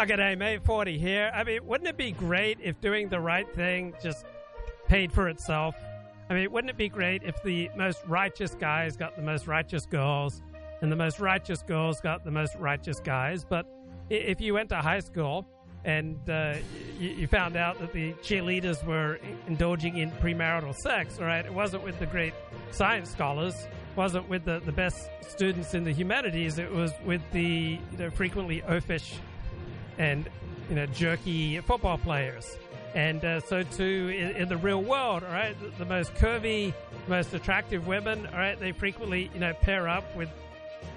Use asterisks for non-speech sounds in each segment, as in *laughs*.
Oh, g'day, mate. 40 here. I mean, wouldn't it be great if doing the right thing just paid for itself? I mean, wouldn't it be great if the most righteous guys got the most righteous girls and the most righteous girls got the most righteous guys? But if you went to high school and uh, you, found out that the cheerleaders were indulging in premarital sex, all right, it wasn't with the great science scholars, wasn't with the, the best students in the humanities, it was with the you know, frequently oafish and you know jerky football players. And uh, so too in, in, the real world, all right, the, the, most curvy, most attractive women, all right, they frequently you know pair up with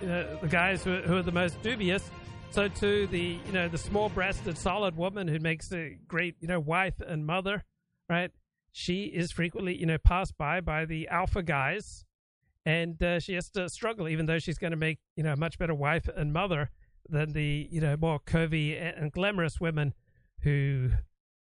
you know, the guys who, who are the most dubious. So too the you know the small-breasted, solid woman who makes a great you know wife and mother, right? She is frequently you know passed by by the alpha guys, and uh, she has to struggle, even though she's going to make you know a much better wife and mother than the you know more curvy and glamorous women who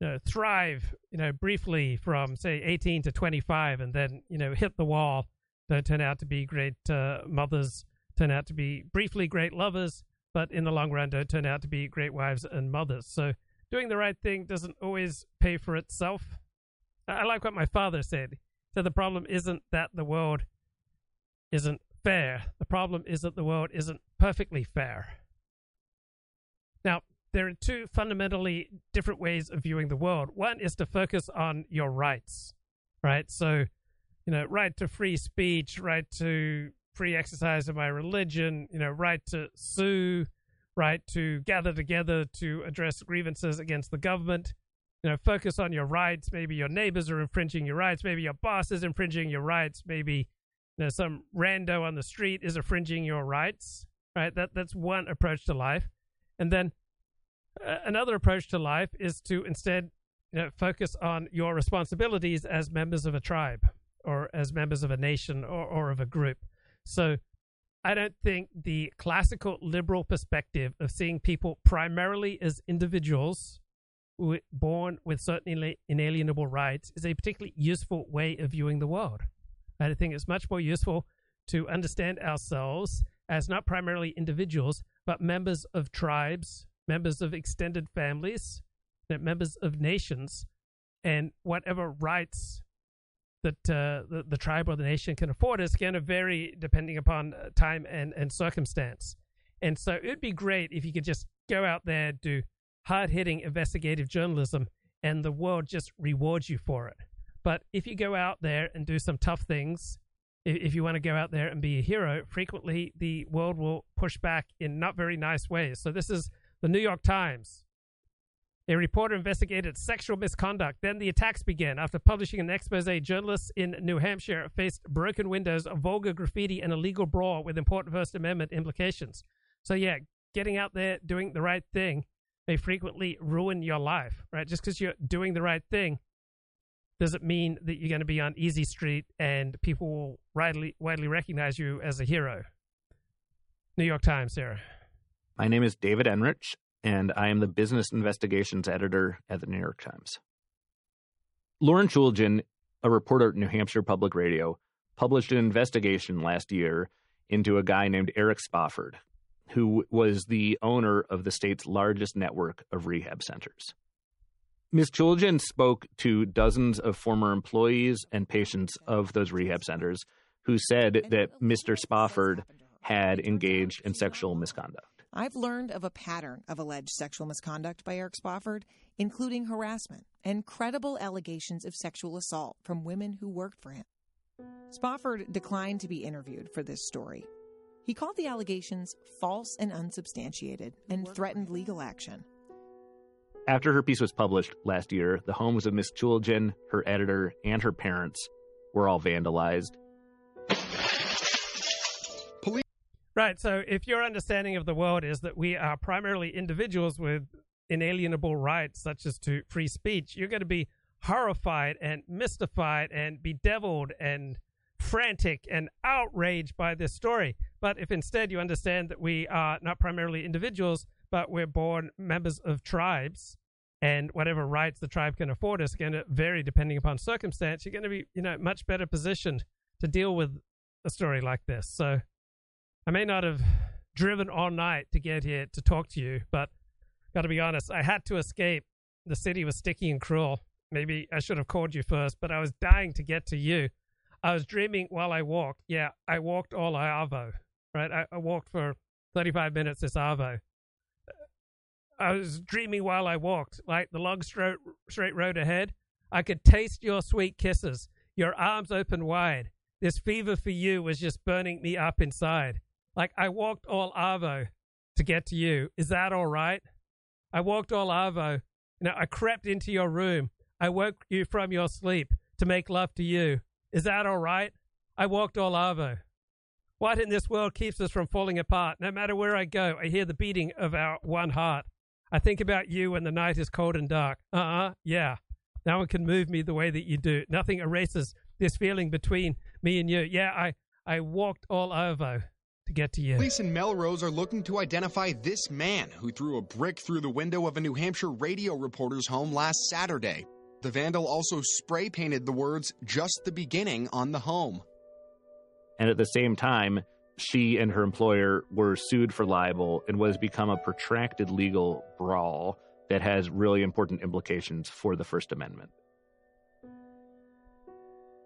you know, thrive you know briefly from say 18 to 25 and then you know hit the wall don't turn out to be great uh, mothers turn out to be briefly great lovers but in the long run don't turn out to be great wives and mothers. So doing the right thing doesn't always pay for itself. I like what my father said. So the problem isn't that the world isn't fair. The problem is that the world isn't perfectly fair now, there are two fundamentally different ways of viewing the world. One is to focus on your rights, right? So, you know, right to free speech, right to free exercise of my religion, you know, right to sue, right to gather together to address grievances against the government. You know, focus on your rights. Maybe your neighbors are infringing your rights. Maybe your boss is infringing your rights. Maybe you know some rando on the street is infringing your rights. Right. That that's one approach to life. And then uh, another approach to life is to instead you know, focus on your responsibilities as members of a tribe or as members of a nation or, or of a group. So I don't think the classical liberal perspective of seeing people primarily as individuals born with certain inalienable rights is a particularly useful way of viewing the world. I think it's much more useful to understand ourselves as not primarily individuals, but members of tribes, members of extended families, members of nations, and whatever rights that uh, the, the tribe or the nation can afford is going to vary depending upon uh, time and, and circumstance. And so it'd be great if you could just go out there, do hard hitting investigative journalism, and the world just rewards you for it. But if you go out there and do some tough things if you want to go out there and be a hero, frequently the world will push back in not very nice ways. So this is the New York Times. A reporter investigated sexual misconduct. Then the attacks began. After publishing an expose, journalists in New Hampshire faced broken windows, vulgar graffiti, and a legal brawl with important First Amendment implications. So, yeah, getting out there, doing the right thing may frequently ruin your life, right? Just because you're doing the right thing does it mean that you're going to be on easy street and people will widely widely recognize you as a hero? New York Times, Sarah. My name is David Enrich, and I am the business investigations editor at the New York Times. Lauren Chooljian, a reporter at New Hampshire Public Radio, published an investigation last year into a guy named Eric Spofford, who was the owner of the state's largest network of rehab centers. Ms. Chooljian spoke to dozens of former employees and patients of those rehab centers who said that Mr. Spofford had engaged in sexual misconduct. I've learned of a pattern of alleged sexual misconduct by Eric Spofford, including harassment and credible allegations of sexual assault from women who worked for him. Spofford declined to be interviewed for this story. He called the allegations false and unsubstantiated and threatened legal action. After her piece was published last year, the homes of Miss Chooljian, her editor, and her parents were all vandalized. Right. So, if your understanding of the world is that we are primarily individuals with inalienable rights, such as to free speech, you're going to be horrified and mystified and bedeviled and frantic and outraged by this story. But if instead you understand that we are not primarily individuals, but we're born members of tribes, and whatever rights the tribe can afford is going to vary depending upon circumstance. You're going to be, you know, much better positioned to deal with a story like this. So, I may not have driven all night to get here to talk to you, but got to be honest, I had to escape. The city was sticky and cruel. Maybe I should have called you first, but I was dying to get to you. I was dreaming while I walked. Yeah, I walked all I Arvo, right? I, I walked for 35 minutes this Arvo. I was dreaming while I walked, like the long straight, straight road ahead. I could taste your sweet kisses, your arms open wide. This fever for you was just burning me up inside. Like I walked all Arvo to get to you. Is that all right? I walked all Arvo. You know, I crept into your room. I woke you from your sleep to make love to you. Is that all right? I walked all Arvo. What in this world keeps us from falling apart? No matter where I go, I hear the beating of our one heart. I think about you when the night is cold and dark. Uh uh-uh, uh, yeah. No one can move me the way that you do. Nothing erases this feeling between me and you. Yeah, I, I walked all over to get to you. Police in Melrose are looking to identify this man who threw a brick through the window of a New Hampshire radio reporter's home last Saturday. The vandal also spray painted the words, just the beginning, on the home. And at the same time, she and her employer were sued for libel and what has become a protracted legal brawl that has really important implications for the First Amendment.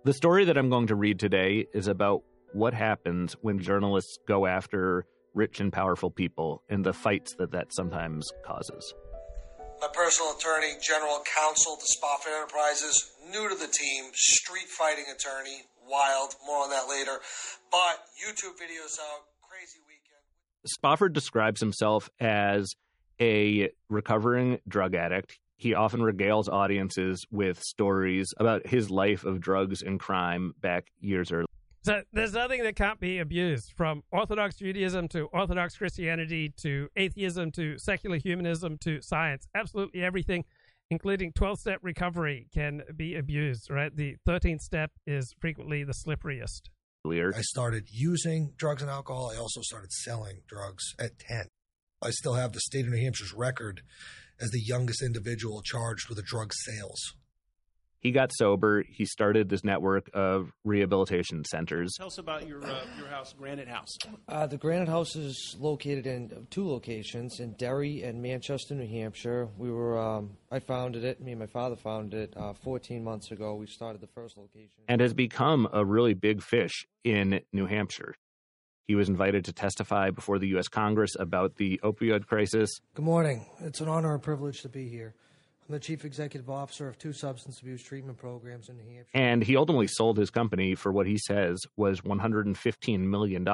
The story that I'm going to read today is about what happens when journalists go after rich and powerful people and the fights that that sometimes causes. My personal attorney, general counsel to Spofford Enterprises, new to the team, street fighting attorney, wild, more on that later. But YouTube videos out, crazy weekend. Spofford describes himself as a recovering drug addict. He often regales audiences with stories about his life of drugs and crime back years earlier. So there's nothing that can't be abused from Orthodox Judaism to Orthodox Christianity to atheism to secular humanism to science. Absolutely everything, including 12 step recovery, can be abused, right? The 13th step is frequently the slipperiest. I started using drugs and alcohol. I also started selling drugs at 10. I still have the state of New Hampshire's record as the youngest individual charged with a drug sales. He got sober. He started this network of rehabilitation centers. Tell us about your uh, your house, Granite House. Uh, the Granite House is located in two locations in Derry and Manchester, New Hampshire. We were um, I founded it. Me and my father founded it uh, 14 months ago. We started the first location, and has become a really big fish in New Hampshire. He was invited to testify before the U.S. Congress about the opioid crisis. Good morning. It's an honor and privilege to be here. I'm the chief executive officer of two substance abuse treatment programs in New Hampshire. And he ultimately sold his company for what he says was $115 million.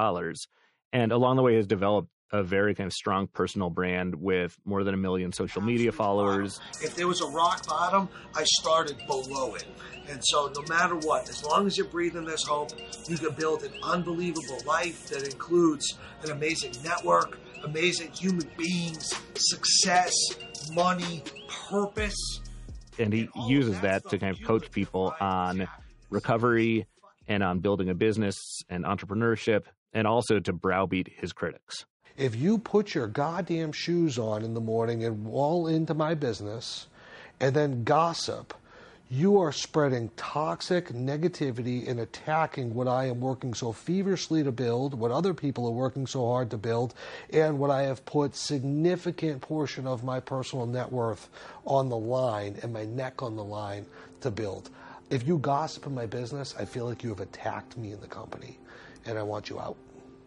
And along the way has developed a very kind of strong personal brand with more than a million social media followers. If there was a rock bottom, I started below it. And so, no matter what, as long as you're breathing this hope, you can build an unbelievable life that includes an amazing network, amazing human beings, success, money, purpose. And he uses that to kind of coach people on recovery and on building a business and entrepreneurship, and also to browbeat his critics. If you put your goddamn shoes on in the morning and wall into my business and then gossip, you are spreading toxic negativity and attacking what I am working so feverishly to build, what other people are working so hard to build, and what I have put significant portion of my personal net worth on the line and my neck on the line to build. If you gossip in my business, I feel like you have attacked me in the company, and I want you out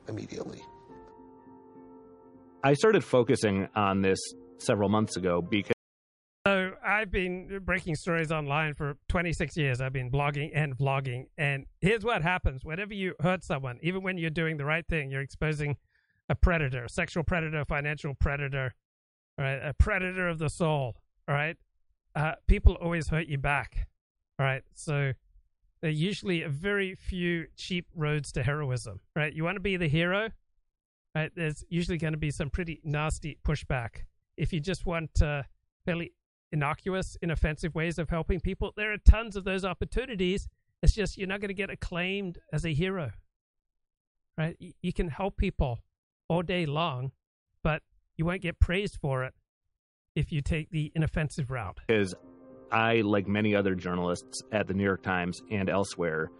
immediately. I started focusing on this several months ago because. I've been breaking stories online for 26 years. I've been blogging and vlogging. And here's what happens whenever you hurt someone, even when you're doing the right thing, you're exposing a predator, a sexual predator, financial predator, right? A predator of the soul, all right? Uh, people always hurt you back, all right? So there are usually very few cheap roads to heroism, right? You want to be the hero, right, there's usually going to be some pretty nasty pushback. If you just want uh, fairly innocuous, inoffensive ways of helping people, there are tons of those opportunities. It's just you're not going to get acclaimed as a hero, right? You can help people all day long, but you won't get praised for it if you take the inoffensive route. Is I, like many other journalists at the New York Times and elsewhere,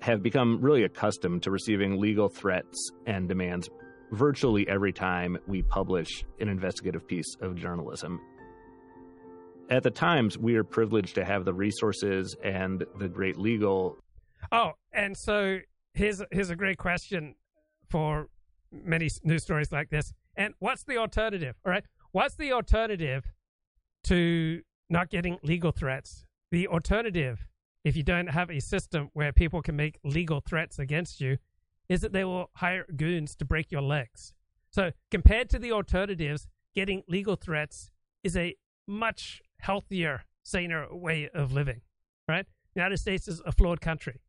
have become really accustomed to receiving legal threats and demands virtually every time we publish an investigative piece of journalism. At the Times, we are privileged to have the resources and the great legal. Oh, and so here's here's a great question for many news stories like this. And what's the alternative? All right, what's the alternative to not getting legal threats? The alternative, if you don't have a system where people can make legal threats against you, is that they will hire goons to break your legs. So compared to the alternatives, getting legal threats is a much healthier, saner way of living, right? The United States is a flawed country,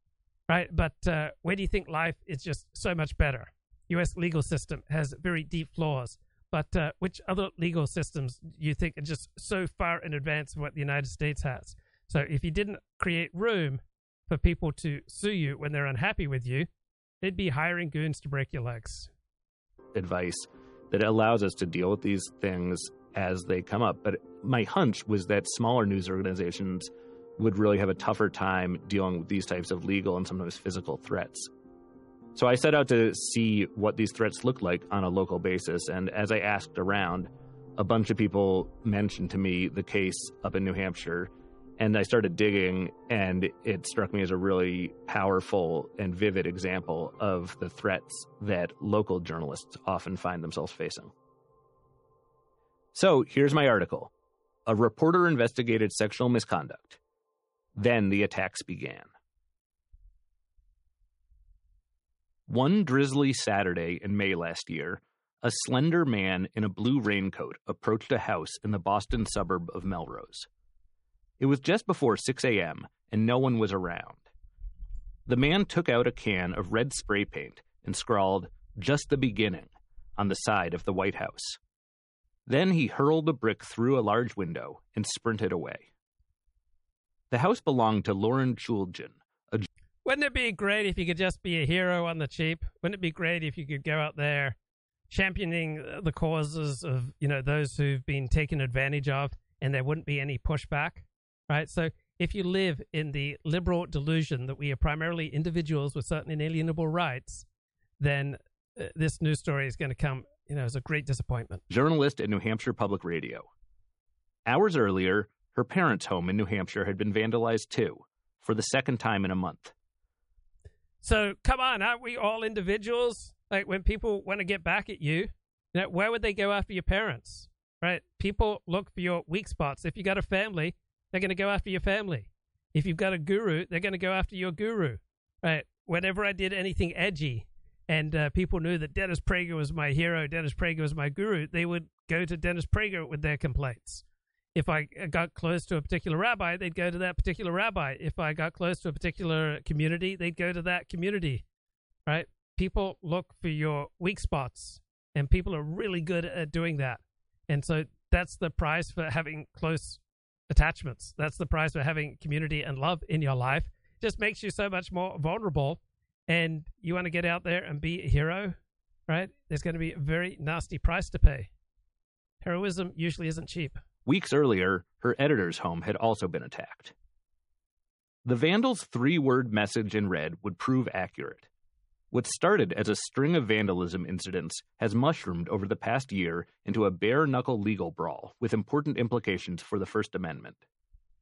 right? But uh, where do you think life is just so much better? U.S. legal system has very deep flaws, but uh, which other legal systems do you think are just so far in advance of what the United States has? So if you didn't create room for people to sue you when they're unhappy with you, they'd be hiring goons to break your legs. Advice that allows us to deal with these things as they come up. But my hunch was that smaller news organizations would really have a tougher time dealing with these types of legal and sometimes physical threats. So I set out to see what these threats looked like on a local basis. And as I asked around, a bunch of people mentioned to me the case up in New Hampshire. And I started digging, and it struck me as a really powerful and vivid example of the threats that local journalists often find themselves facing. So here's my article A reporter investigated sexual misconduct. Then the attacks began. One drizzly Saturday in May last year, a slender man in a blue raincoat approached a house in the Boston suburb of Melrose. It was just before 6 a.m., and no one was around. The man took out a can of red spray paint and scrawled, Just the beginning, on the side of the White House. Then he hurled a brick through a large window and sprinted away. The house belonged to Lauren Chooljian. A... Wouldn't it be great if you could just be a hero on the cheap? Wouldn't it be great if you could go out there championing the causes of, you know, those who've been taken advantage of and there wouldn't be any pushback? Right? So if you live in the liberal delusion that we are primarily individuals with certain inalienable rights, then uh, this news story is going to come you know, it was a great disappointment. Journalist at New Hampshire Public Radio. Hours earlier, her parents' home in New Hampshire had been vandalized too, for the second time in a month. So come on, aren't we all individuals? Like when people want to get back at you, you know, where would they go after your parents? Right? People look for your weak spots. If you got a family, they're going to go after your family. If you've got a guru, they're going to go after your guru. Right? Whenever I did anything edgy, and uh, people knew that Dennis Prager was my hero, Dennis Prager was my guru, they would go to Dennis Prager with their complaints. If I uh, got close to a particular rabbi, they'd go to that particular rabbi. If I got close to a particular community, they'd go to that community. Right? People look for your weak spots, and people are really good at doing that. And so that's the price for having close attachments. That's the price for having community and love in your life. It just makes you so much more vulnerable and you want to get out there and be a hero, right? There's going to be a very nasty price to pay. Heroism usually isn't cheap. Weeks earlier, her editor's home had also been attacked. The vandals' three word message in red would prove accurate. What started as a string of vandalism incidents has mushroomed over the past year into a bare knuckle legal brawl with important implications for the First Amendment.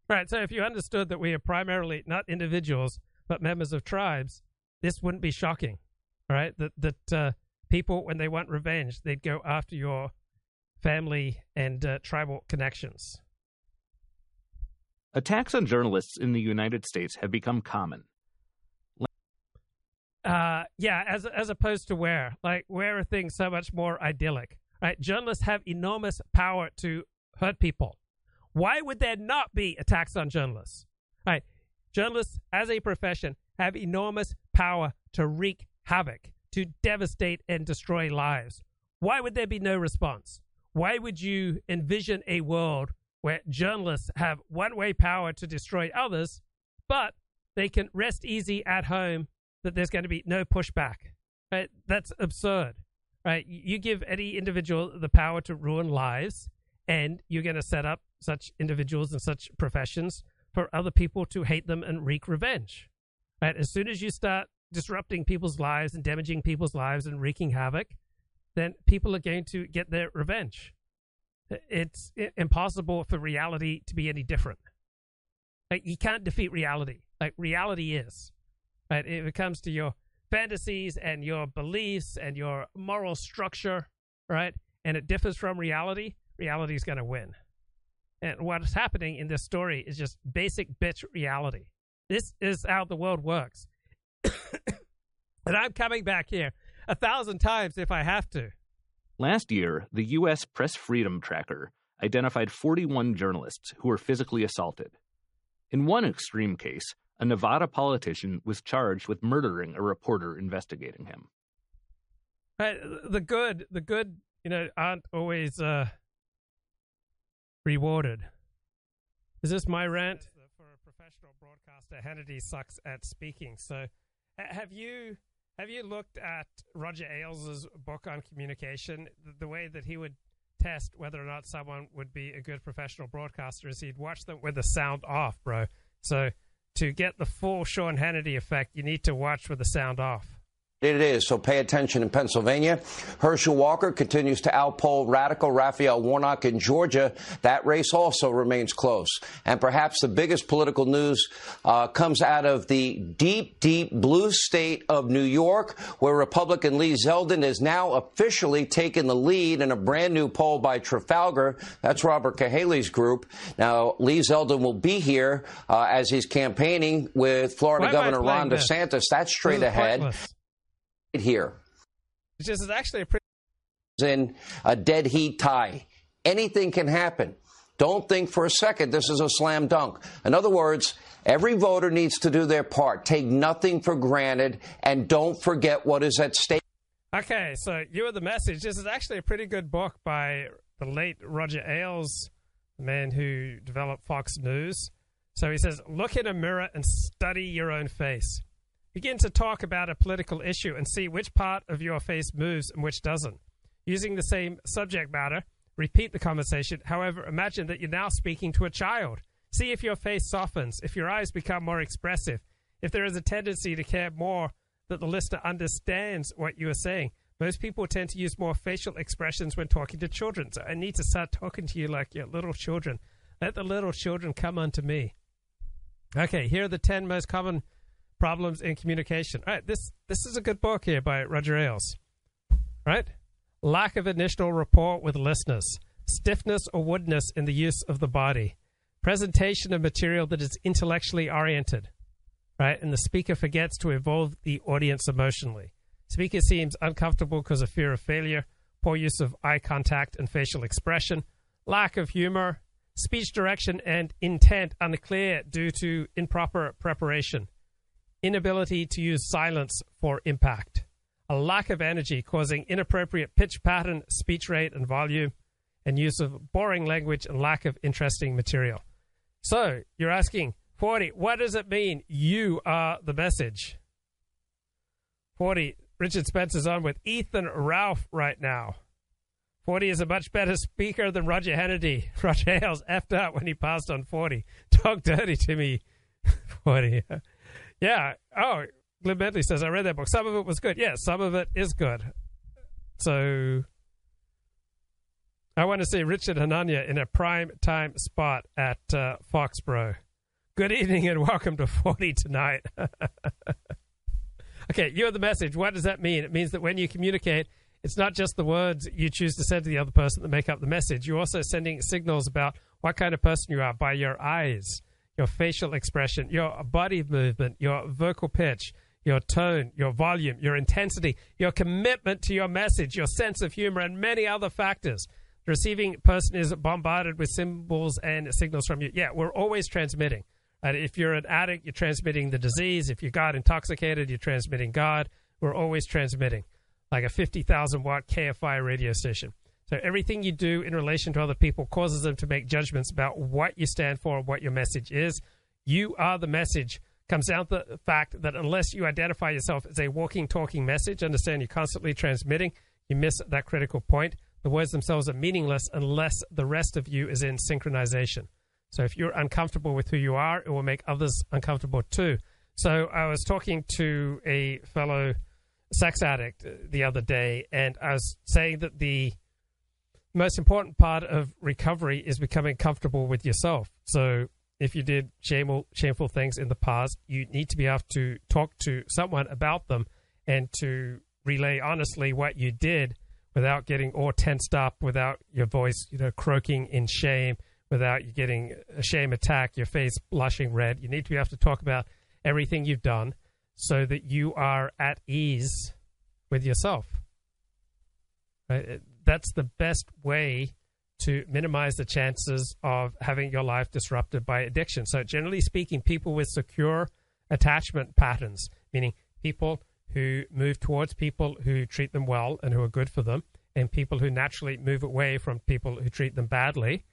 Right, so if you understood that we are primarily not individuals, but members of tribes, this wouldn't be shocking, right? That that uh, people, when they want revenge, they'd go after your family and uh, tribal connections. Attacks on journalists in the United States have become common. Uh, yeah, as as opposed to where, like, where are things so much more idyllic? Right, journalists have enormous power to hurt people. Why would there not be attacks on journalists? Right, journalists as a profession have enormous power to wreak havoc, to devastate and destroy lives. Why would there be no response? Why would you envision a world where journalists have one way power to destroy others, but they can rest easy at home that there's going to be no pushback? Right? That's absurd. Right? You give any individual the power to ruin lives, and you're going to set up such individuals and such professions for other people to hate them and wreak revenge. Right? As soon as you start disrupting people's lives and damaging people's lives and wreaking havoc, then people are going to get their revenge. It's impossible for reality to be any different. Like you can't defeat reality. Like reality is. Right? If it comes to your fantasies and your beliefs and your moral structure, right? And it differs from reality, reality is going to win. And what's happening in this story is just basic bitch reality. This is how the world works. *coughs* and I'm coming back here a thousand times if I have to. Last year, the U.S. Press Freedom Tracker identified 41 journalists who were physically assaulted. In one extreme case, a Nevada politician was charged with murdering a reporter investigating him. Right, the good, the good, you know, aren't always uh, rewarded. Is this my rant? Professional broadcaster, Hannity sucks at speaking. So, have you have you looked at Roger Ailes' book on communication? The, the way that he would test whether or not someone would be a good professional broadcaster is he'd watch them with the sound off, bro. So to get the full Sean Hannity effect, you need to watch with the sound off. It is, so pay attention in Pennsylvania. Herschel Walker continues to outpoll radical Raphael Warnock in Georgia. That race also remains close. And perhaps the biggest political news uh, comes out of the deep, deep blue state of New York, where Republican Lee Zeldin is now officially taken the lead in a brand new poll by Trafalgar. That's Robert Cahaly's group. Now, Lee Zeldin will be here uh, as he's campaigning with Florida Why Governor Ron DeSantis. This? That's straight ahead. Pointless here. This is actually a pretty. In a dead heat tie. Anything can happen. Don't think for a second this is a slam dunk. In other words, every voter needs to do their part. Take nothing for granted and don't forget what is at stake. Okay, so you are the message. This is actually a pretty good book by the late Roger Ailes, the man who developed Fox News. So he says, Look in a mirror and study your own face. Begin to talk about a political issue and see which part of your face moves and which doesn't. Using the same subject matter, repeat the conversation. However, imagine that you're now speaking to a child. See if your face softens, if your eyes become more expressive, if there is a tendency to care more that the listener understands what you are saying. Most people tend to use more facial expressions when talking to children. So I need to start talking to you like your little children. Let the little children come unto me. Okay, here are the 10 most common problems in communication. All right, this this is a good book here by Roger Ailes. Right? Lack of initial rapport with listeners, stiffness or woodness in the use of the body, presentation of material that is intellectually oriented, right? And the speaker forgets to involve the audience emotionally. Speaker seems uncomfortable because of fear of failure, poor use of eye contact and facial expression, lack of humor, speech direction and intent unclear due to improper preparation inability to use silence for impact, a lack of energy causing inappropriate pitch pattern, speech rate, and volume, and use of boring language and lack of interesting material. So you're asking, 40, what does it mean? You are the message. 40, Richard Spencer's on with Ethan Ralph right now. 40 is a much better speaker than Roger Hannity. *laughs* Roger Ailes effed up when he passed on 40. Talk dirty to me, *laughs* 40. Yeah. Oh, Glenn Bentley says, I read that book. Some of it was good. Yeah, some of it is good. So I want to see Richard Hanania in a prime time spot at uh, Foxborough. Good evening and welcome to 40 tonight. *laughs* okay, you're the message. What does that mean? It means that when you communicate, it's not just the words you choose to send to the other person that make up the message. You're also sending signals about what kind of person you are by your eyes your facial expression, your body movement, your vocal pitch, your tone, your volume, your intensity, your commitment to your message, your sense of humor, and many other factors. The receiving person is bombarded with symbols and signals from you. Yeah, we're always transmitting. And if you're an addict, you're transmitting the disease. If you got intoxicated, you're transmitting God. We're always transmitting, like a 50,000 watt KFI radio station. So everything you do in relation to other people causes them to make judgments about what you stand for and what your message is. You are the message. Comes down to the fact that unless you identify yourself as a walking, talking message, understand you're constantly transmitting, you miss that critical point. The words themselves are meaningless unless the rest of you is in synchronization. So if you're uncomfortable with who you are, it will make others uncomfortable too. So I was talking to a fellow sex addict uh, the other day, and I was saying that the most important part of recovery is becoming comfortable with yourself. So if you did shameful, shameful things in the past, you need to be able to talk to someone about them and to relay honestly what you did without getting all tensed up, without your voice, you know, croaking in shame, without you getting a shame attack, your face blushing red. You need to be able to talk about everything you've done so that you are at ease with yourself. Right? That's the best way to minimize the chances of having your life disrupted by addiction. So, generally speaking, people with secure attachment patterns, meaning people who move towards people who treat them well and who are good for them, and people who naturally move away from people who treat them badly,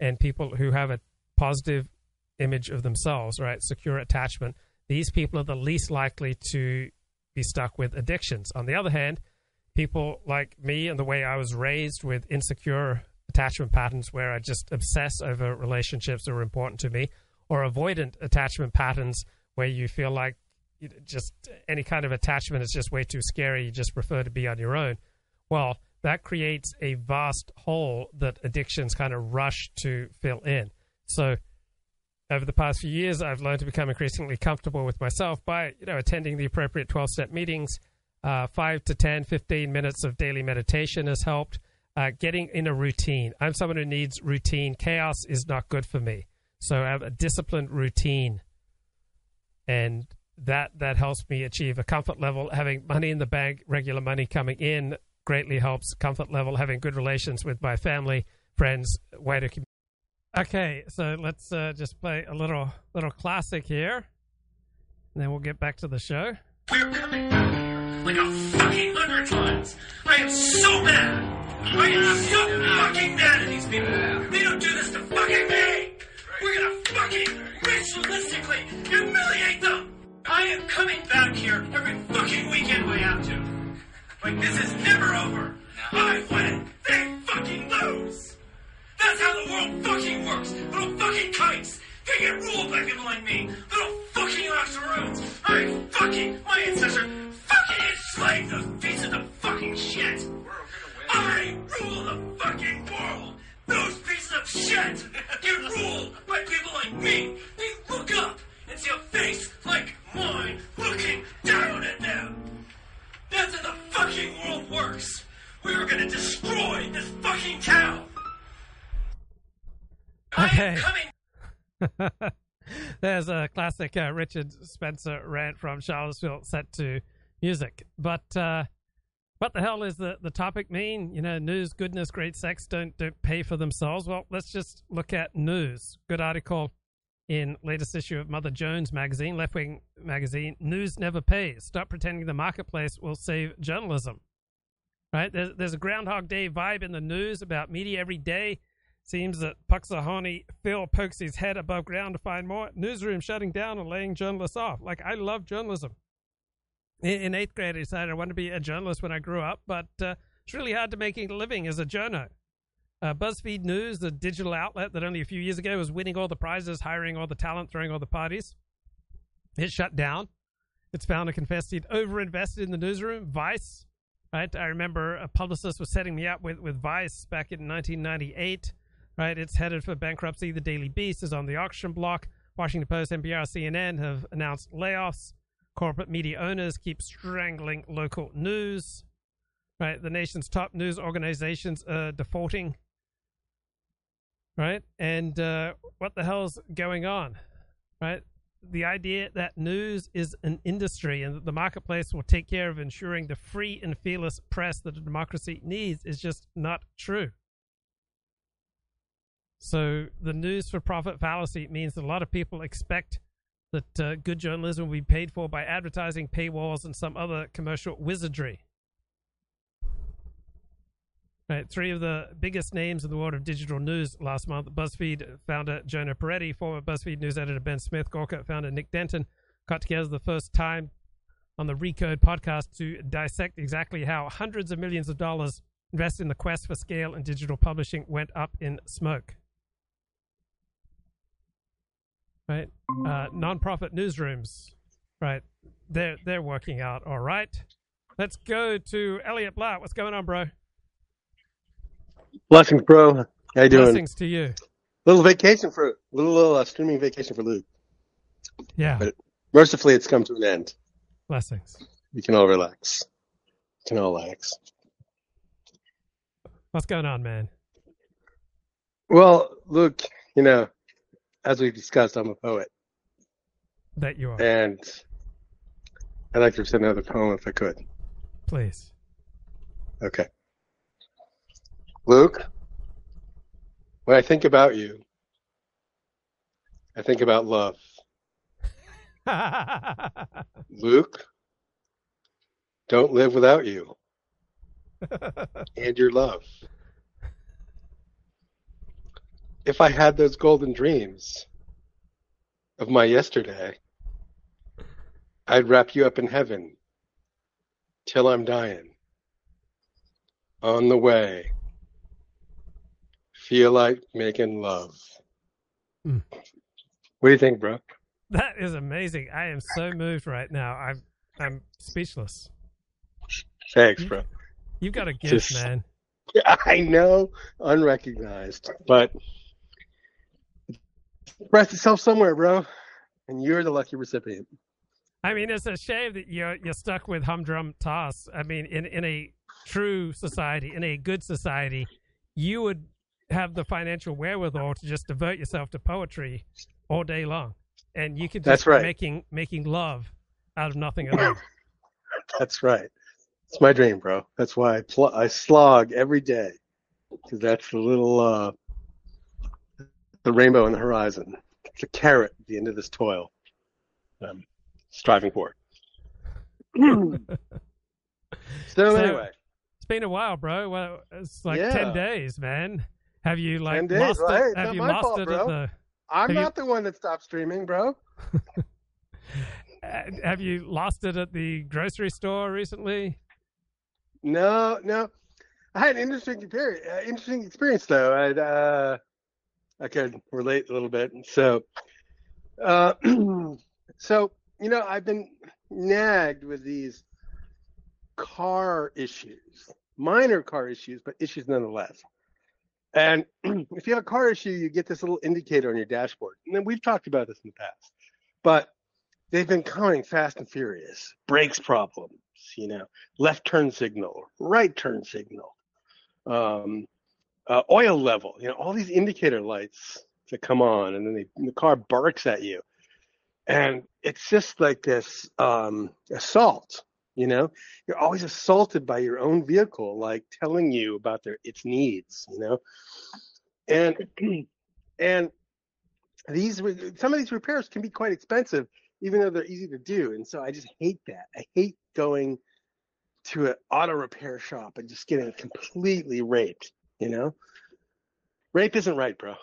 and people who have a positive image of themselves, right? Secure attachment. These people are the least likely to be stuck with addictions. On the other hand, people like me and the way I was raised with insecure attachment patterns where I just obsess over relationships that are important to me, or avoidant attachment patterns where you feel like just any kind of attachment is just way too scary. You just prefer to be on your own. Well, that creates a vast hole that addictions kind of rush to fill in. So, over the past few years, I've learned to become increasingly comfortable with myself by, you know, attending the appropriate 12 step meetings. Uh, 5 to 10, 15 minutes of daily meditation has helped. Uh, getting in a routine. I'm someone who needs routine. Chaos is not good for me. So I have a disciplined routine. And that that helps me achieve a comfort level. Having money in the bank, regular money coming in, greatly helps comfort level. Having good relations with my family, friends, wider community. Okay, so let's uh, just play a little little classic here, and then we'll get back to the show. Like a fucking hundred times. I am so mad. I am so fucking mad at these people. They don't do this to fucking me. We're gonna fucking ritualistically humiliate them. I am coming back here every fucking weekend we have to. Like this is never over. I win, they fucking lose. That's how the world fucking works. Little fucking kites. They get ruled by people like me. Little fucking octoroons. I fucking, my ancestor fucking enslaved those pieces of fucking shit. I rule the fucking world. Those pieces of shit get ruled by people like me. They look up and see a face like mine looking down at them. That's how the fucking world works. We are gonna destroy this fucking town. Okay. *laughs* There's a classic uh, Richard Spencer rant from Charlottesville set to music. But uh, what the hell is the, the topic mean? You know, news, goodness, great sex don't don't pay for themselves. Well, let's just look at news. Good article in latest issue of Mother Jones magazine, left wing magazine. News never pays. Stop pretending the marketplace will save journalism. Right? There's, there's a Groundhog Day vibe in the news about media every day. Seems that Punxsutawney Phil pokes his head above ground to find more. Newsroom shutting down and laying journalists off. Like, I love journalism. In, eighth grade, I decided I wanted to be a journalist when I grew up, but uh, it's really hard to make a living as a journo. Uh, BuzzFeed News, the digital outlet that only a few years ago was winning all the prizes, hiring all the talent, throwing all the parties, it shut down. Its founder confessed he'd overinvested in the newsroom. Vice, right? I remember a publicist was setting me up with, with Vice back in 1998, right? It's headed for bankruptcy. The Daily Beast is on the auction block. Washington Post, NPR, CNN have announced layoffs. Corporate media owners keep strangling local news. Right, the nation's top news organizations are defaulting right? And uh, what the hell's going on, right? The idea that news is an industry and that the marketplace will take care of ensuring the free and fearless press that a democracy needs is just not true. So the news for profit fallacy means that a lot of people expect that uh, good journalism will be paid for by advertising, paywalls, and some other commercial wizardry. Right, three of the biggest names in the world of digital news last month BuzzFeed founder Jonah Peretti, former BuzzFeed news editor Ben Smith, Gawker founder Nick Denton got together the first time on the Recode podcast to dissect exactly how hundreds of millions of dollars invested in the quest for scale and digital publishing went up in smoke. Right, uh, nonprofit newsrooms, right? They're they're working out all right. Let's go to Elliott Blatt. What's going on, bro? Blessings, bro. How you doing? Blessings to you. Little vacation for little uh, streaming vacation for Luke. Yeah. But mercifully, it's come to an end. Blessings. We can all relax. We can all relax. What's going on, man? Well, Luke, you know, as we've discussed, I'm a poet, That you are. and I'd like to recite another poem if I could. Please. Okay. Luke, when I think about you, I think about love. *laughs* Luke, don't live without you *laughs* and your love. If I had those golden dreams of my yesterday, I'd wrap you up in heaven till I'm dying. On the way, feel like making love. Mm. What do you think, bro? That is amazing. I am so moved right now. I'm I'm speechless. Thanks, bro. You've got a gift, Just- man. *laughs* I know, unrecognized, but expressed itself somewhere, bro. And you're the lucky recipient. I mean, it's a shame that you're you're stuck with humdrum toss. I mean, in in a true society, in a good society, you would have the financial wherewithal to just devote yourself to poetry all day long, and you could just That's be right. making making love out of nothing at all. *laughs* That's right. It's my dream, bro. That's why I pl- I slog every day because that's the little uh, the rainbow on the horizon. It's a carrot at the end of this toil. I'm striving for. *clears throat* so, So, anyway, It's been a while, bro. Well, it's like Yeah. ten days, man. Have you like 10 days, lost right? it? It's Have you my lost fault, it bro. the? I'm have you- not the one that stopped streaming, bro. *laughs* Uh, have you lost it at the grocery store recently? No, no. I had an interesting experience. Uh, interesting experience though. I uh, I could relate a little bit. So, uh, *clears throat* so you know, I've been nagged with these car issues, minor car issues, but issues nonetheless. And *clears throat* if you have a car issue, you get this little indicator on your dashboard. And then we've talked about this in the past, but they've been coming fast and furious. Brakes problems, you know, left turn signal, right turn signal, um, uh, oil level, you know, all these indicator lights that come on, and then they, the car barks at you, and it's just like this um, assault. You know, you're always assaulted by your own vehicle, like telling you about their its needs. You know, and *clears throat* and these some of these repairs can be quite expensive, even though they're easy to do. And so I just hate that. I hate going to an auto repair shop and just getting completely raped. You know, rape isn't right, bro.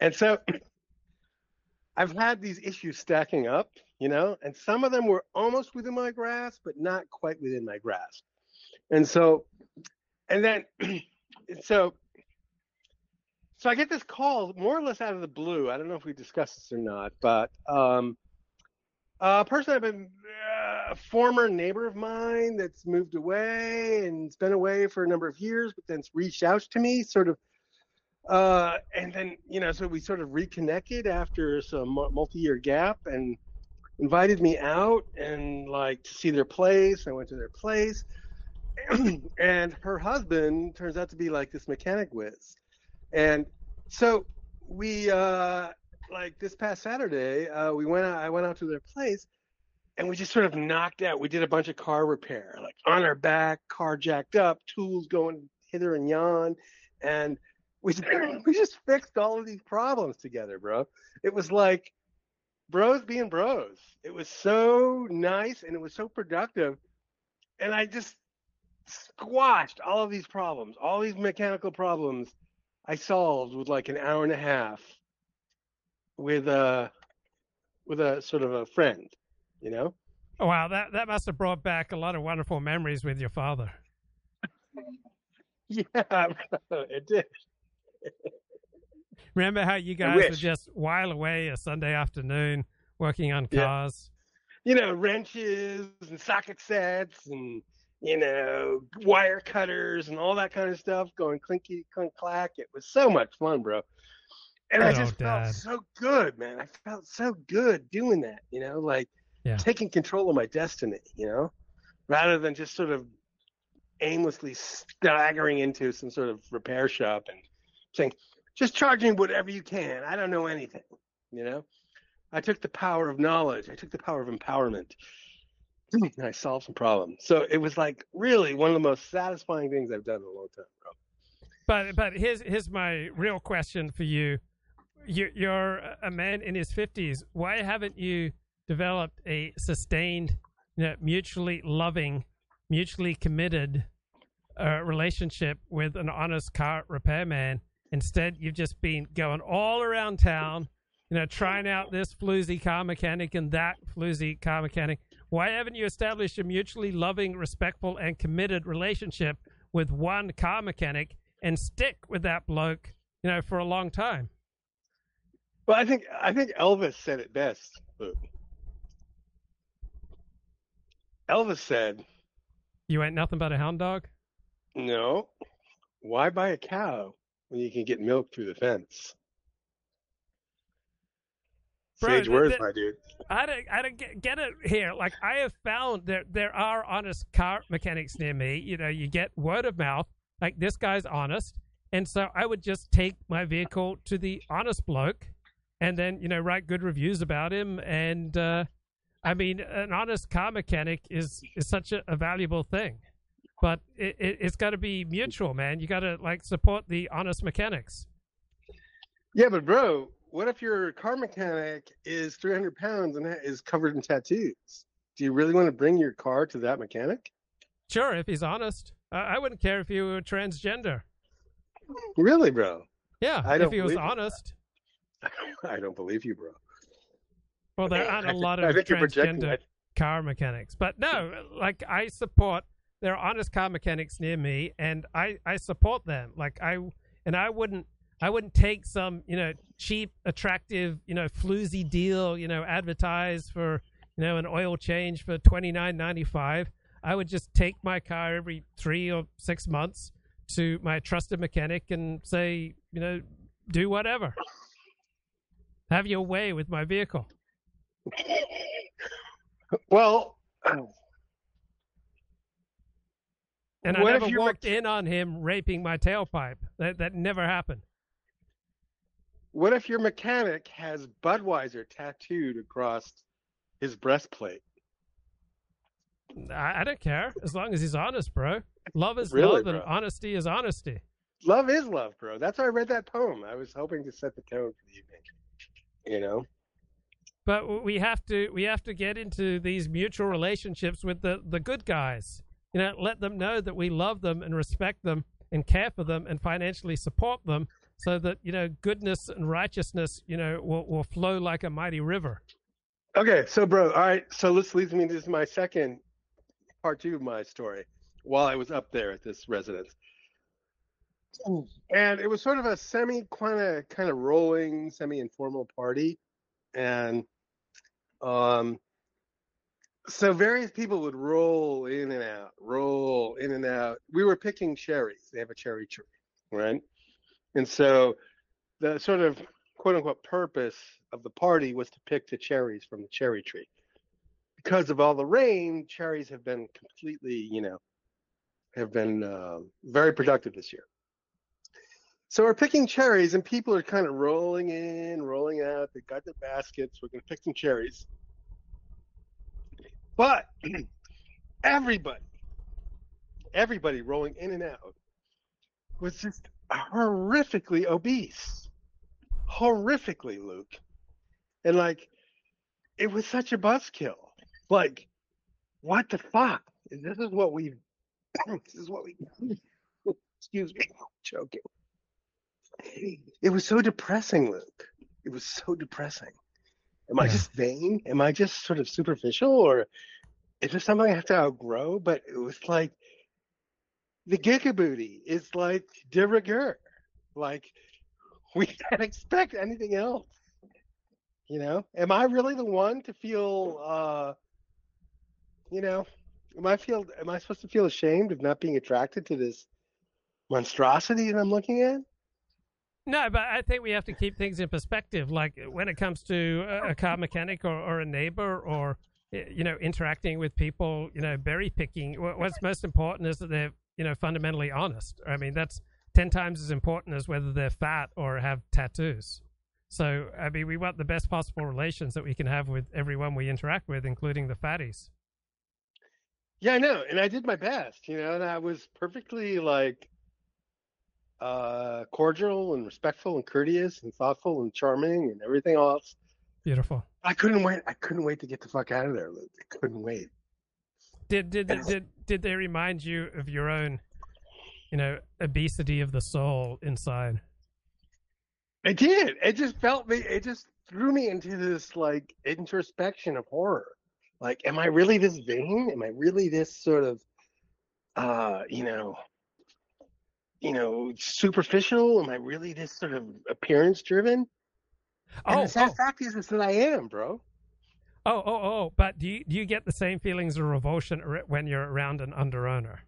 And so *clears throat* I've had these issues stacking up, you know, and some of them were almost within my grasp, but not quite within my grasp. And so, and then, *clears throat* so, so I get this call more or less out of the blue. I don't know if we discussed this or not, but um, a person I've been, uh, a former neighbor of mine that's moved away and's been away for a number of years, but then's reached out to me, sort of uh, and then you know, so we sort of reconnected after some multi-year gap, and invited me out and like to see their place. I went to their place, *clears throat* and her husband turns out to be like this mechanic whiz, and so we uh, like this past Saturday, uh, we went out. I went out to their place, and we just sort of knocked out. We did a bunch of car repair, like on our back, car jacked up, tools going hither and yon, and we *clears throat* we just fixed all of these problems together, bro. It was like bros being bros. It was so nice and it was so productive, and I just squashed all of these problems, all these mechanical problems. I solved with like an hour and a half with a with a sort of a friend, you know. Oh, wow, that that must have brought back a lot of wonderful memories with your father. *laughs* Yeah, it did. Remember how you guys would just while away a Sunday afternoon working on Yeah. cars? you know, wrenches and socket sets and you know, wire cutters and all that kind of stuff going clinky clink clack. It was so much fun, bro. And I just Dad. felt so good, man. I felt so good doing that, you know, like Yeah. taking control of my destiny, you know, rather than just sort of aimlessly staggering into some sort of repair shop and saying, just charging whatever you can. I don't know anything, you know. I took the power of knowledge. I took the power of empowerment. *clears throat* and I solved some problems. So it was like really one of the most satisfying things I've done in a long time, bro. But but here's here's my real question for you. You you're a man in his fifties. Why haven't you developed a sustained, you know, mutually loving, mutually committed uh, relationship with an honest car repairman? Instead, you've just been going all around town, you know, trying out this floozy car mechanic and that floozy car mechanic. Why haven't you established a mutually loving, respectful, and committed relationship with one car mechanic and stick with that bloke, you know, for a long time? Well, I think I think Elvis said it best. Luke. Elvis said, You ain't nothing but a hound dog? "No, why buy a cow when you can get milk through the fence?" Bro, Sage words, my dude. I don't, I don't get, get it here. Like I have found that there are honest car mechanics near me. You know, you get word of mouth. Like this guy's honest, and so I would just take my vehicle to the honest bloke, and then you know write good reviews about him. And uh, I mean, an honest car mechanic is is such a, a valuable thing, but it, it, it's got to be mutual, man. You got to like support the honest mechanics. Yeah, but bro, what if your car mechanic is 300 pounds and is covered in tattoos? Do you really want to bring your car to that mechanic? Sure, if he's honest, I, I wouldn't care if you were transgender. Really, bro? Yeah, I if he was honest. I don't believe you, bro. Well, there aren't I a think- lot of think you're projecting. transgender car mechanics, but no, like I support. There are honest car mechanics near me, and I I support them. Like I and I wouldn't I wouldn't take some you know cheap, attractive you know floozy deal you know advertised for you know an oil change for twenty nine ninety five. I would just take my car every three or six months to my trusted mechanic and say you know do whatever. Have your way with my vehicle. Well, And What I if never walked in on him raping my tailpipe. That that never happened. what if your mechanic has Budweiser tattooed across his breastplate? I, I don't care as long as he's honest, bro. Love is Really, love, and bro? honesty is honesty. Love is love, bro. That's why I read that poem. I was hoping to set the tone for the evening. You know? But we have to we have to get into these mutual relationships with the the good guys. You know, let them know that we love them and respect them and care for them and financially support them, so that you know goodness and righteousness, you know, will will flow like a mighty river. Okay, so bro, all right, so this leads me to my second part two of my story while I was up there at this residence. And it was sort of a semi kind of kind of rolling, semi informal party. And um so various people would roll in and out, roll in and out. We were picking cherries. They have a cherry tree, right? And so the sort of quote unquote purpose of the party was to pick the cherries from the cherry tree. Because of all the rain, cherries have been completely, you know, have been uh, very productive this year. So we're picking cherries, and people are kind of rolling in, rolling out. They got their baskets. We're going to pick some cherries. But *clears throat* everybody, everybody rolling in and out was just horrifically obese. Horrifically, Luke. And like, it was such a buzzkill. Like, what the fuck? This is what we. *clears throat* this is what we. *clears throat* Excuse me, choking. It was so depressing, Luke. It was so depressing. Am I just vain? Am I just sort of superficial, or is there something I have to outgrow? But it was like the gigabooty is like de rigueur. Like *laughs* we can't expect anything else. You know, am I really the one to feel, uh, you know, Am I feel? Am I supposed to feel ashamed of not being attracted to this monstrosity that I'm looking at? No, but I think we have to keep things in perspective. Like when it comes to a, a car mechanic or, or a neighbor or you know interacting with people, you know berry picking. What's most important is that they're you know fundamentally honest. I mean that's ten times as important as whether they're fat or have tattoos. So I mean we want the best possible relations that we can have with everyone we interact with, including the fatties. Yeah, I know, and I did my best, you know, and I was perfectly like uh, cordial and respectful and courteous and thoughtful and charming and everything else. Beautiful. I couldn't wait. I couldn't wait to get the fuck out of there. Luke. I couldn't wait. Did did did did, did they remind you of your own, you know, obesity of the soul inside? It did. It just felt me. It just threw me into this like introspection of horror. Like, am I really this vain? Am I really this sort of, uh, you know, you know, superficial? Am I really this sort of appearance driven? And Oh, the sad oh. fact is, is that I am, bro. Oh, oh, oh! But do you do you get the same feelings of revulsion when you're around an underearner?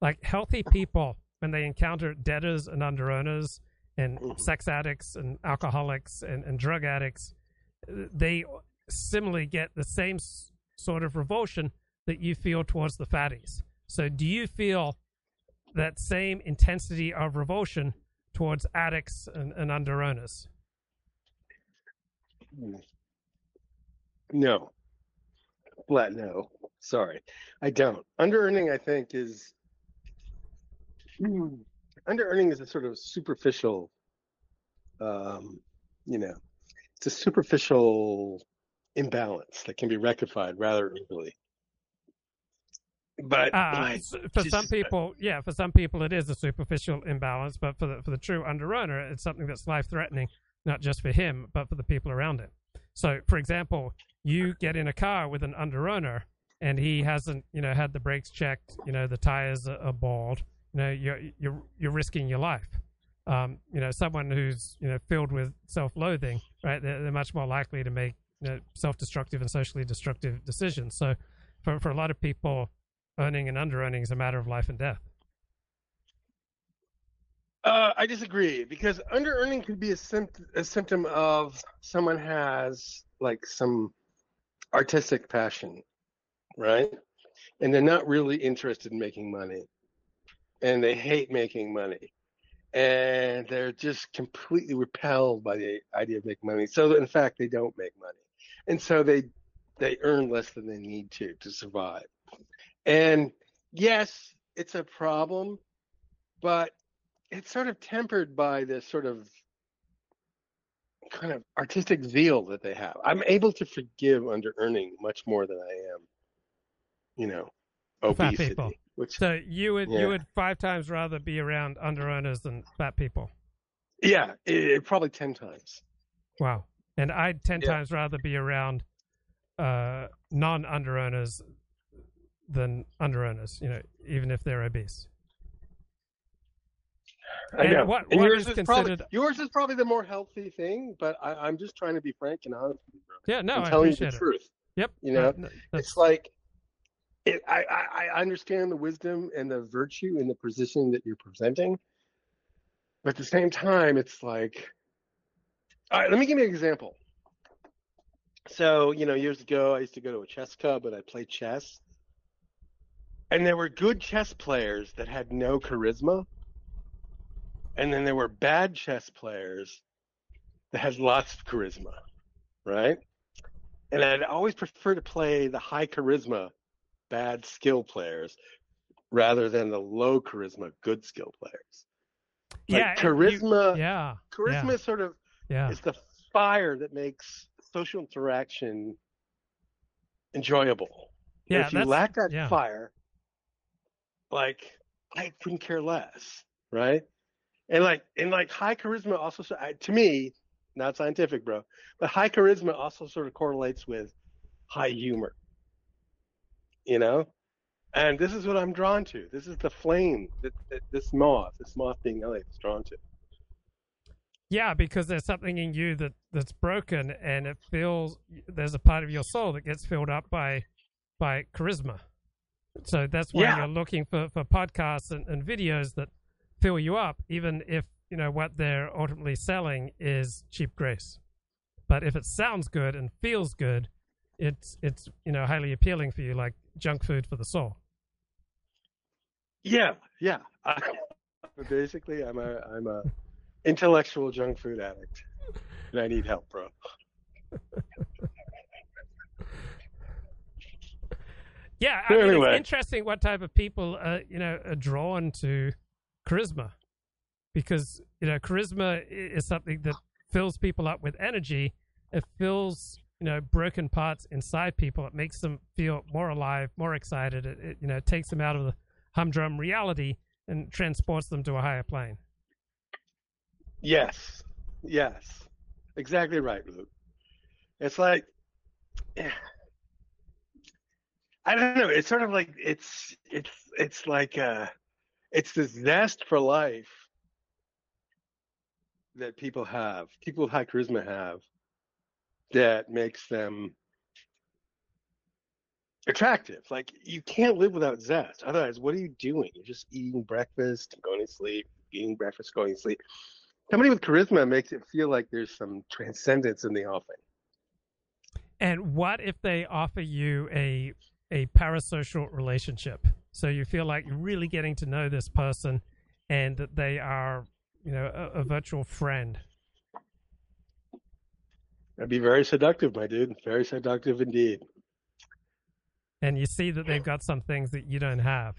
Like healthy people, when they encounter debtors and underearners and mm-hmm. sex addicts and alcoholics and, and drug addicts, they similarly get the same sort of revulsion that you feel towards the fatties. So, do you feel that same intensity of revulsion towards addicts and, and underearners? No. Flat no. Sorry. I don't. Under-earning, I think, is *clears throat* Hmm. under-earning is a sort of superficial um, you know, it's a superficial imbalance that can be rectified rather easily. But Uh, like, for just- some people, yeah, for some people it is a superficial imbalance, but for the for the true underearner, it's something that's life threatening, not just for him, but for the people around him. So, for example, you get in a car with an underearner, and he hasn't, you know, had the brakes checked, you know, the tires are, are bald, you know, you're you're you're risking your life. Um, you know, someone who's you know filled with self-loathing, right? They're, they're much more likely to make you know, self-destructive and socially destructive decisions. So, for for a lot of people, earning and under earning is a matter of life and death. Uh, I disagree because under earning could be a, sympt- a symptom of someone has like some artistic passion, right? And they're not really interested in making money, and they hate making money, and they're just completely repelled by the idea of making money. So in fact, they don't make money, and so they they earn less than they need to to survive. And yes, it's a problem, but it's sort of tempered by this sort of kind of artistic zeal that they have. I'm able to forgive under earning much more than I am, you know, Fat obesity. people. Which So you would Yeah. you would five times rather be around under earners than fat people. yeah, it, it- probably ten times. Wow. And I'd ten Yeah. times rather be around uh, non under earners than under earners. You know, even if they're obese. I And know. what- and what yours is is, probably yours is probably the more healthy thing, but I, I'm just trying to be frank and honest. with you, bro. Yeah, no, I'm I telling you the it. truth. Yep. You know, no, it's like it, I, I I understand the wisdom and the virtue in the position that you're presenting, but at the same time, it's like, all right, let me give you an example. So you know, years ago, I used to go to a chess club and I played chess, and there were good chess players that had no charisma, and then there were bad chess players that had lots of charisma, right? And I'd always prefer to play the high charisma, bad skill players rather than the low charisma, good skill players. Like Yeah, and you- charisma. yeah, Charisma yeah. sort of Yeah. is the fire that makes social interaction enjoyable. Yeah, if you lack that yeah. fire, like I couldn't care less, right? And like and like high charisma also to me, not scientific, bro, but high charisma also sort of correlates with high humor. You know? And this is what I'm drawn to. This is the flame that, that this moth, this moth being Elliott, is drawn to. Yeah, because there's something in you that that's broken, and it feels there's a part of your soul that gets filled up by by charisma. So that's why Yeah. you're looking for, for podcasts and, and videos that fill you up, even if you know what they're ultimately selling is cheap grace. But if it sounds good and feels good, it's it's you know highly appealing for you, like junk food for the soul. Yeah, yeah. I, *laughs* basically, I'm a I'm a intellectual junk food addict, and I need help, bro. *laughs* Yeah, I mean, Anyway. it's interesting what type of people uh, you know are drawn to charisma, because you know charisma is something that fills people up with energy. It fills you know broken parts inside people. It makes them feel more alive, more excited. It, it you know takes them out of the humdrum reality and transports them to a higher plane. Yes, yes, exactly right, Luke. It's like, I don't know. It's sort of like it's it's it's like uh, it's this zest for life that people have, people with high charisma have, that makes them attractive. Like you can't live without zest. Otherwise, what are you doing? You're just eating breakfast going to sleep, eating breakfast, going to sleep. Somebody with charisma makes it feel like there's some transcendence in the offing. And what if they offer you a a parasocial relationship? So you feel like you're really getting to know this person, and that they are, you know, a, a virtual friend. That'd be very seductive, my dude. Very seductive indeed. and you see that they've got some things that you don't have.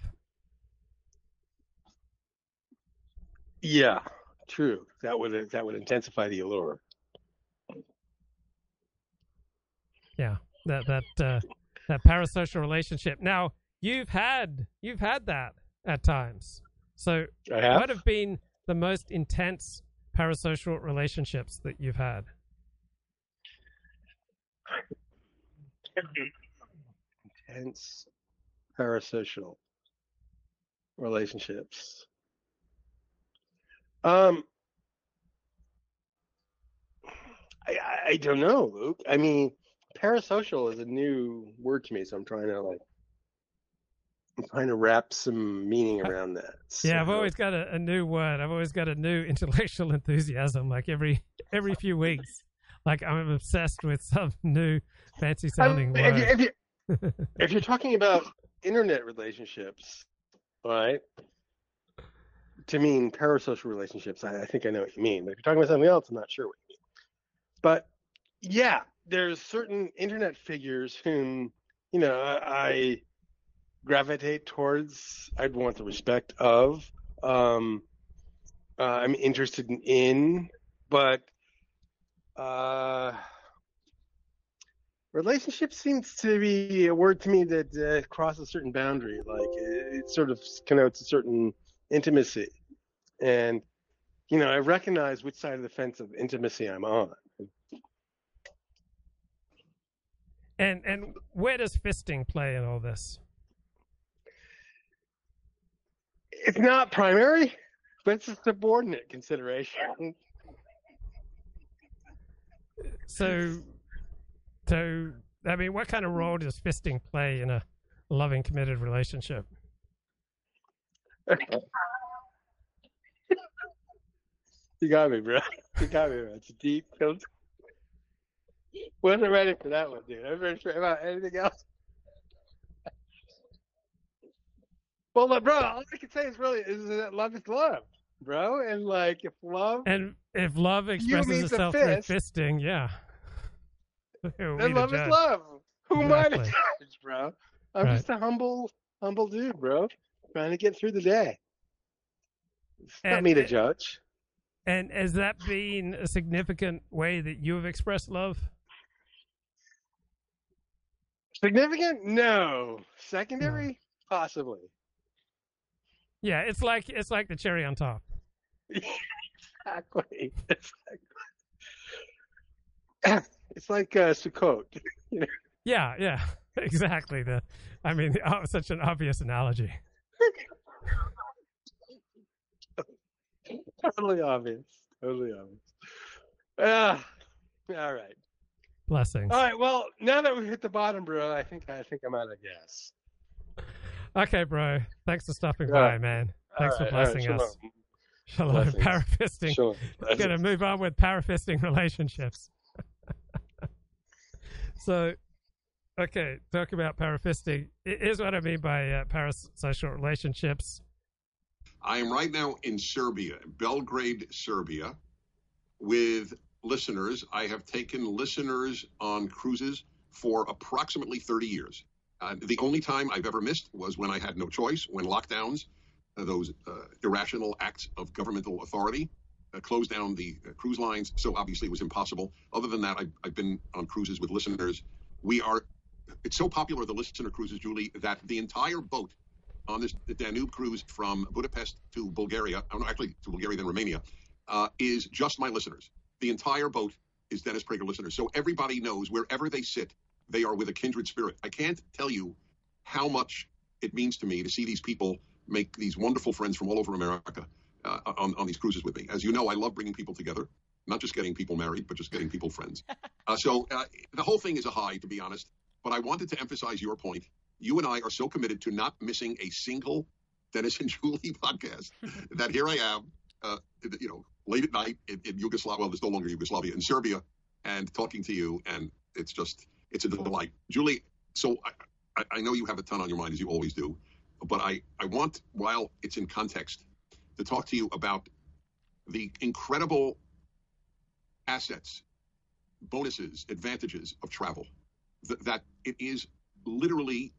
Yeah, true. That would that would intensify the allure. Yeah, that that uh, that parasocial relationship. Now you've had you've had that at times. So I have. what have been the most intense parasocial relationships that you've had? Intense parasocial relationships. Um, I, I- I don't know, Luke. I mean, parasocial is a new word to me, so I'm trying to like, I'm trying to wrap some meaning around that. Yeah, I've always got a, a new word. I've always got a new *laughs* intellectual enthusiasm. Like every every few *laughs* weeks, like I'm obsessed with some new fancy sounding I mean, word. if you, if you *laughs* if you're talking about internet relationships, right? To mean parasocial relationships, I, I think I know what you mean. But if you're talking about something else, I'm not sure what you mean. But yeah, there's certain internet figures whom you know I, gravitate towards. I'd want the respect of. Um, uh, I'm interested in, in but uh, relationship seems to be a word to me that uh, crosses a certain boundary. Like it, it sort of connotes a certain intimacy, and you know I recognize which side of the fence of intimacy I'm on. And and where does fisting play in all this? It's not primary, but it's a subordinate consideration. So, so I mean, what kind of role does fisting play in a loving, committed relationship? *laughs* You got me, bro. You got me, bro. It's deep. Wasn't ready for that one, dude. I was ready for about anything else. Well, look, bro, all I can say is really is that love is love, bro. And like, if love, And if love expresses itself fist. through fisting, yeah, *laughs* we then love is love. Who am I to judge, bro? I'm Right. just a humble, humble dude, bro, trying to get through the day. It's not And- me to judge. And has that been a significant way that you have expressed love? Significant? No. Secondary? Possibly. Yeah, it's like it's like the cherry on top. *laughs* Exactly. It's, it's like uh, Sukkot. You *laughs* know? Yeah, yeah, *laughs* exactly. The, I mean, oh, such an obvious analogy. totally obvious. Totally obvious. Ah, all right. Blessings. All right. Well, now that we've hit the bottom, bro, I think I think I'm out of gas. Okay, bro. Thanks for stopping All by, right. man. All Thanks for right, all right, blessing us. shalom. Shalom. Blessings. Parafisting. Shalom. Going to move on with parafisting relationships. *laughs* so, okay, talk about parafisting. Here's what I mean by uh, parasocial relationships. I am right now in Serbia, Belgrade, Serbia, with listeners. I have taken listeners on cruises for approximately 30 years. Uh, the only time I've ever missed was when I had no choice, when lockdowns, uh, those uh, irrational acts of governmental authority, uh, closed down the uh, cruise lines. So obviously it was impossible. Other than that, I've, I've been on cruises with listeners. We are, it's so popular, the listener cruises, Julie, that the entire boat on this Danube cruise from Budapest to Bulgaria, oh, actually to Bulgaria, then Romania, uh, is just my listeners. The entire boat is Dennis Prager listeners. So everybody knows wherever they sit, they are with a kindred spirit. I can't tell you how much it means to me to see these people make these wonderful friends from all over America uh, on, on these cruises with me. As you know, I love bringing people together, not just getting people married, but just getting people friends. *laughs* Uh, so uh, the whole thing is a high, to be honest. But I wanted to emphasize your point. You and I are so committed to not missing a single Dennis and Julie *laughs* podcast *laughs* that here I am, uh, you know, late at night in, in Yugoslavia. Well, there's no longer Yugoslavia in Serbia, and talking to you, and it's just it's a delight, Julie. So I, I, know you have a ton on your mind as you always do, but I I want while it's in context to talk to you about the incredible assets, bonuses, advantages of travel. Th- that it is literally,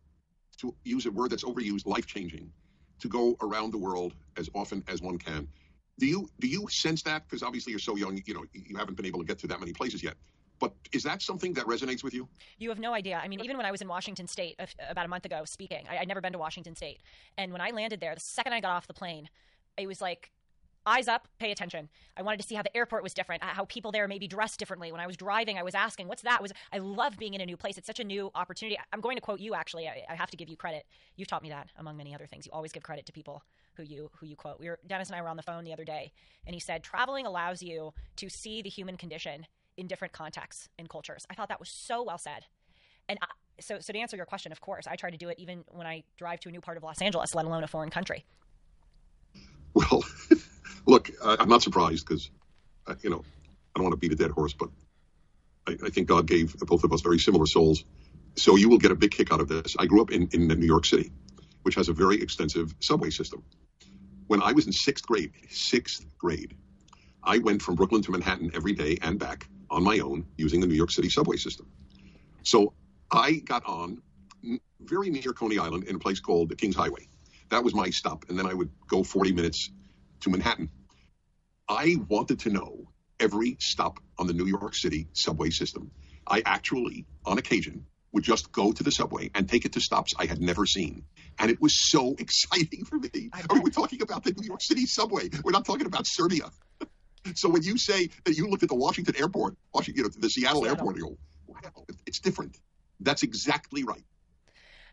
to use a word that's overused, life changing, to go around the world as often as one can. Do you do you sense that? Because obviously you're so young, you know, you haven't been able to get to that many places yet. But is that something that resonates with you? You have no idea. I mean, even when I was in Washington State a- about a month ago speaking, I, I'd never been to Washington State. And when I landed there, the second I got off the plane, it was like, eyes up, pay attention. I wanted to see how the airport was different, uh, how people there maybe dressed differently. When I was driving, I was asking, what's that? Was I love being in a new place. It's such a new opportunity. I'm going to quote you, actually. I, I have to give you credit. You've taught me that, among many other things. You always give credit to people who you who you quote. We were Dennis and I were on the phone the other day, and he said traveling allows you to see the human condition in different contexts and cultures. I thought that was so well said. And I, so, so to answer your question, of course, I try to do it even when I drive to a new part of Los Angeles, let alone a foreign country. Well, *laughs* look, I, I'm not surprised because, you know, I don't want to beat a dead horse, but I, I think God gave both of us very similar souls. So you will get a big kick out of this. I grew up in, in New York City, which has a very extensive subway system. When I was in sixth grade, sixth grade, I went from Brooklyn to Manhattan every day and back on my own using the New York City subway system. So I got on very near Coney Island in a place called the Kings Highway. That was my stop. And then I would go 40 minutes to Manhattan. I wanted to know every stop on the New York City subway system. I actually, on occasion, would just go to the subway and take it to stops I had never seen. And it was so *laughs* exciting for me. I mean, we're talking about the New York City subway. We're not talking about Serbia. *laughs* so when you say that you looked at the Washington airport, Washington, you know, the Seattle, Seattle. airport, you go, wow, it's different. That's exactly right.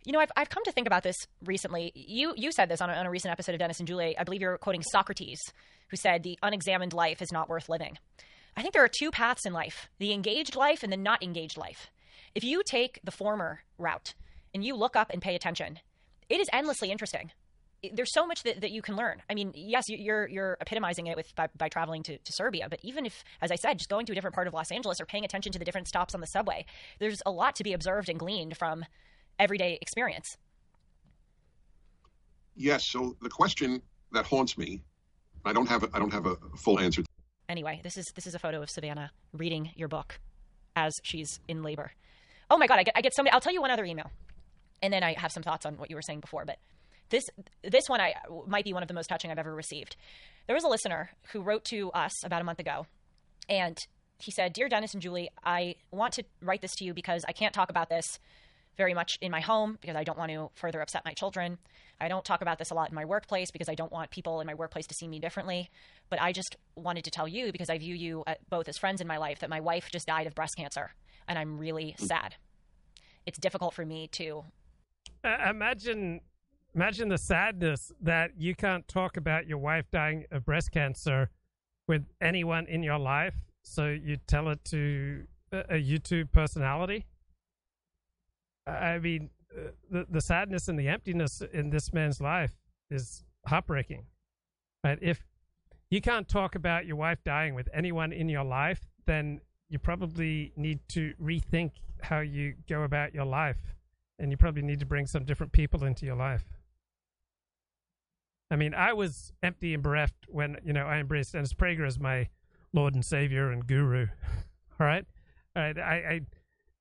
You know, I've, I've come to think about this recently. You you said this on a, on a recent episode of Dennis and Julie. I believe you're quoting Socrates, who said the unexamined life is not worth living. I think there are two paths in life: the engaged life and the not engaged life. If you take the former route and you look up and pay attention, it is endlessly interesting. There's so much that, that you can learn. I mean, yes, you- you're you're epitomizing it with by, by traveling to, to Serbia, but even if, as I said, just going to a different part of Los Angeles or paying attention to the different stops on the subway, there's a lot to be observed and gleaned from everyday experience. Yes. So the question that haunts me, I don't have a, I don't have a full answer. Anyway, this is this is a photo of Savannah reading your book as she's in labor. Oh my god, I get I get so many. I'll tell you one other email, and then I have some thoughts on what you were saying before. But this this one I might be one of the most touching I've ever received. There was a listener who wrote to us about a month ago, and he said, "Dear Dennis and Julie, I want to write this to you because I can't talk about this very much in my home because I don't want to further upset my children. I don't talk about this a lot in my workplace because I don't want people in my workplace to see me differently. But I just wanted to tell you because I view you uh, both as friends in my life that my wife just died of breast cancer and I'm really sad. It's difficult for me to Uh, imagine, imagine the sadness that you can't talk about your wife dying of breast cancer with anyone in your life, so you tell it to a, a YouTube personality. I mean, the the sadness and the emptiness in this man's life is heartbreaking. Right? If you can't talk about your wife dying with anyone in your life, then you probably need to rethink how you go about your life, and you probably need to bring some different people into your life. I mean, I was empty and bereft when you know I embraced Dennis Prager as my Lord and Savior and Guru. *laughs* All right, all right. I, I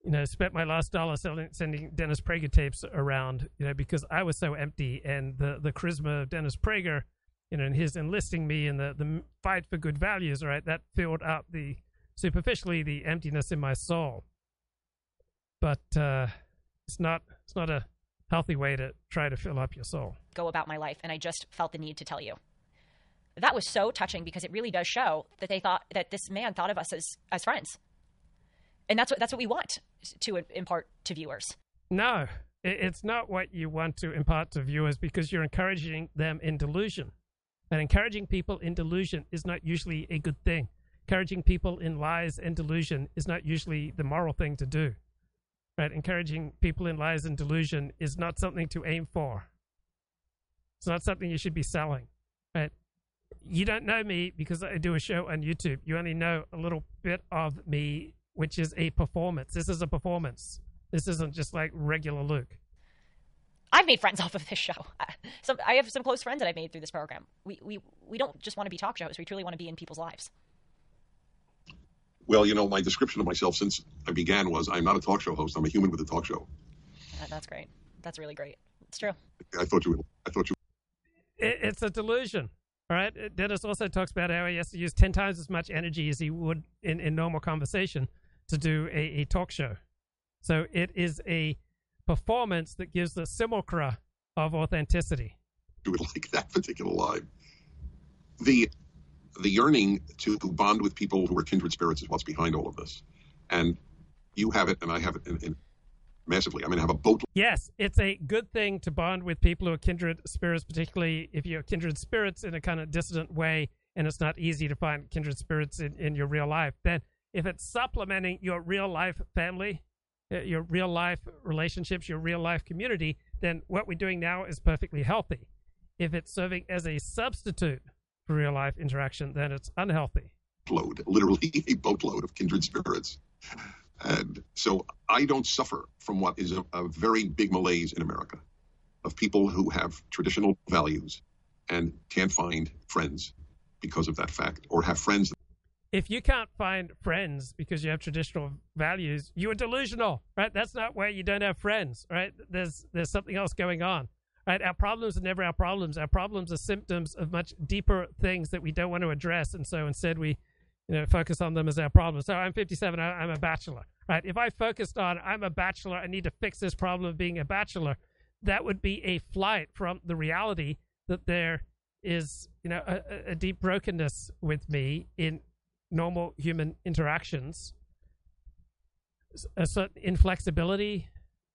you know, spent my last dollar selling, sending Dennis Prager tapes around, you know, because I was so empty, and the the charisma of Dennis Prager, you know, and his enlisting me in the the fight for good values, right, that filled up the superficially the emptiness in my soul. But uh, it's not it's not a healthy way to try to fill up your soul. Go about my life, and I just felt the need to tell you. That was so touching because it really does show that they thought that this man thought of us as as friends and that's what that's what we want to impart to viewers. No, it's not what you want to impart to viewers because you're encouraging them in delusion, and encouraging people in delusion is not usually a good thing. Encouraging people in lies and delusion is not usually the moral thing to do. Right? Encouraging people in lies and delusion is not something to aim for. It's not something you should be selling. Right? You don't know me because I do a show on YouTube. You only know a little bit of me which is a performance. This is a performance. This isn't just like regular Luke. I've made friends *laughs* off of this show. Uh, some, I have some close friends that I've made through this program. We, we, we don't just want to be talk shows. We truly want to be in people's lives. Well, you know, my description of myself since I began was I'm not a talk show host. I'm a human with a talk show. Uh, that's great. That's really great. It's true. I thought you. would. I thought you. It, it's a delusion. All right. Dennis also talks about how he has to use ten times as much energy as he would in, in normal conversation to do a, a talk show. So it is a performance that gives the simulacra of authenticity. Do it like that particular line. The the yearning to bond with people who are kindred spirits is what's behind all of this, and you have it, and I have it in, in massively. I mean, I have a boat. Yes, it's a good thing to bond with people who are kindred spirits, particularly if you're kindred spirits in a kind of dissident way, and it's not easy to find kindred spirits in, in your real life. Then if it's supplementing your real life family, uh, your real life relationships, your real life community, then what we're doing now is perfectly healthy. If it's serving as a substitute for real life interaction, then it's unhealthy. Load, literally *laughs* a boatload of kindred spirits. And so I don't suffer from what is a, a very big malaise in America of people who have traditional values and can't find friends because of that fact or have friends if you can't find friends because you have traditional values, you are delusional, right? That's not where you don't have friends, right? There's there's something else going on, right? Our problems are never our problems. Our problems are symptoms of much deeper things that we don't want to address, and so instead we, you know, focus on them as our problems. So I'm 57. I'm a bachelor, right? If I focused on I'm a bachelor, I need to fix this problem of being a bachelor, that would be a flight from the reality that there is, you know, a, a deep brokenness with me in normal human interactions, a certain inflexibility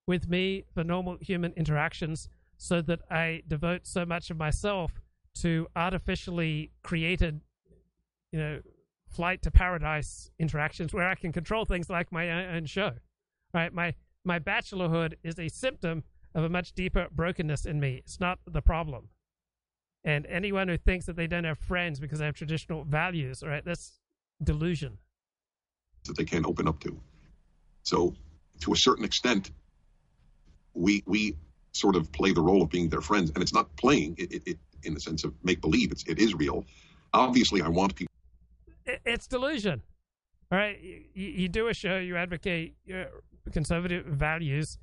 with me for normal human interactions, so that I devote so much of myself to artificially created, you know, flight to paradise interactions where I can control things like my own show. Right? My my bachelorhood is a symptom of a much deeper brokenness in me. It's not the problem. And anyone who thinks that they don't have friends because they have traditional values, right? That's delusion that they can't open up to. So, to a certain extent, we we sort of play the role of being their friends, and it's not playing it, it, it in the sense of make believe. It's it is real. Obviously, I want people. It's delusion. All right, you, you do a show, you advocate conservative values,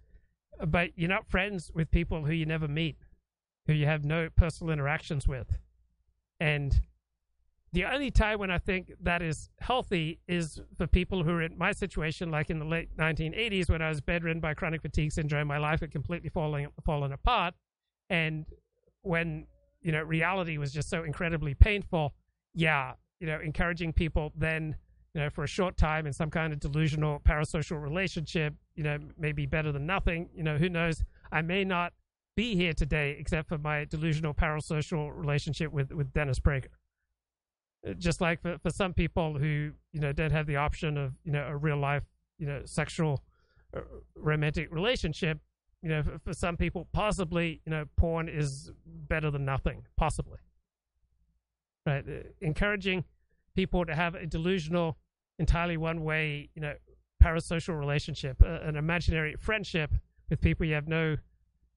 but you're not friends with people who you never meet, who you have no personal interactions with, and the only time when I think that is healthy is for people who are in my situation, like in the late 1980s when I was bedridden by chronic fatigue syndrome. My life had completely fallen fallen apart, and when you know reality was just so incredibly painful. Yeah, you know, encouraging people then you know for a short time in some kind of delusional parasocial relationship, you know, may be better than nothing. You know, who knows? I may not be here today except for my delusional parasocial relationship with with Dennis Prager just like for, for some people who you know don't have the option of you know a real life you know sexual uh, romantic relationship you know, for, for some people, possibly, you know, porn is better than nothing. Possibly, right? Uh, encouraging people to have a delusional, entirely one-way, you know, parasocial relationship, uh, an imaginary friendship with people you have no,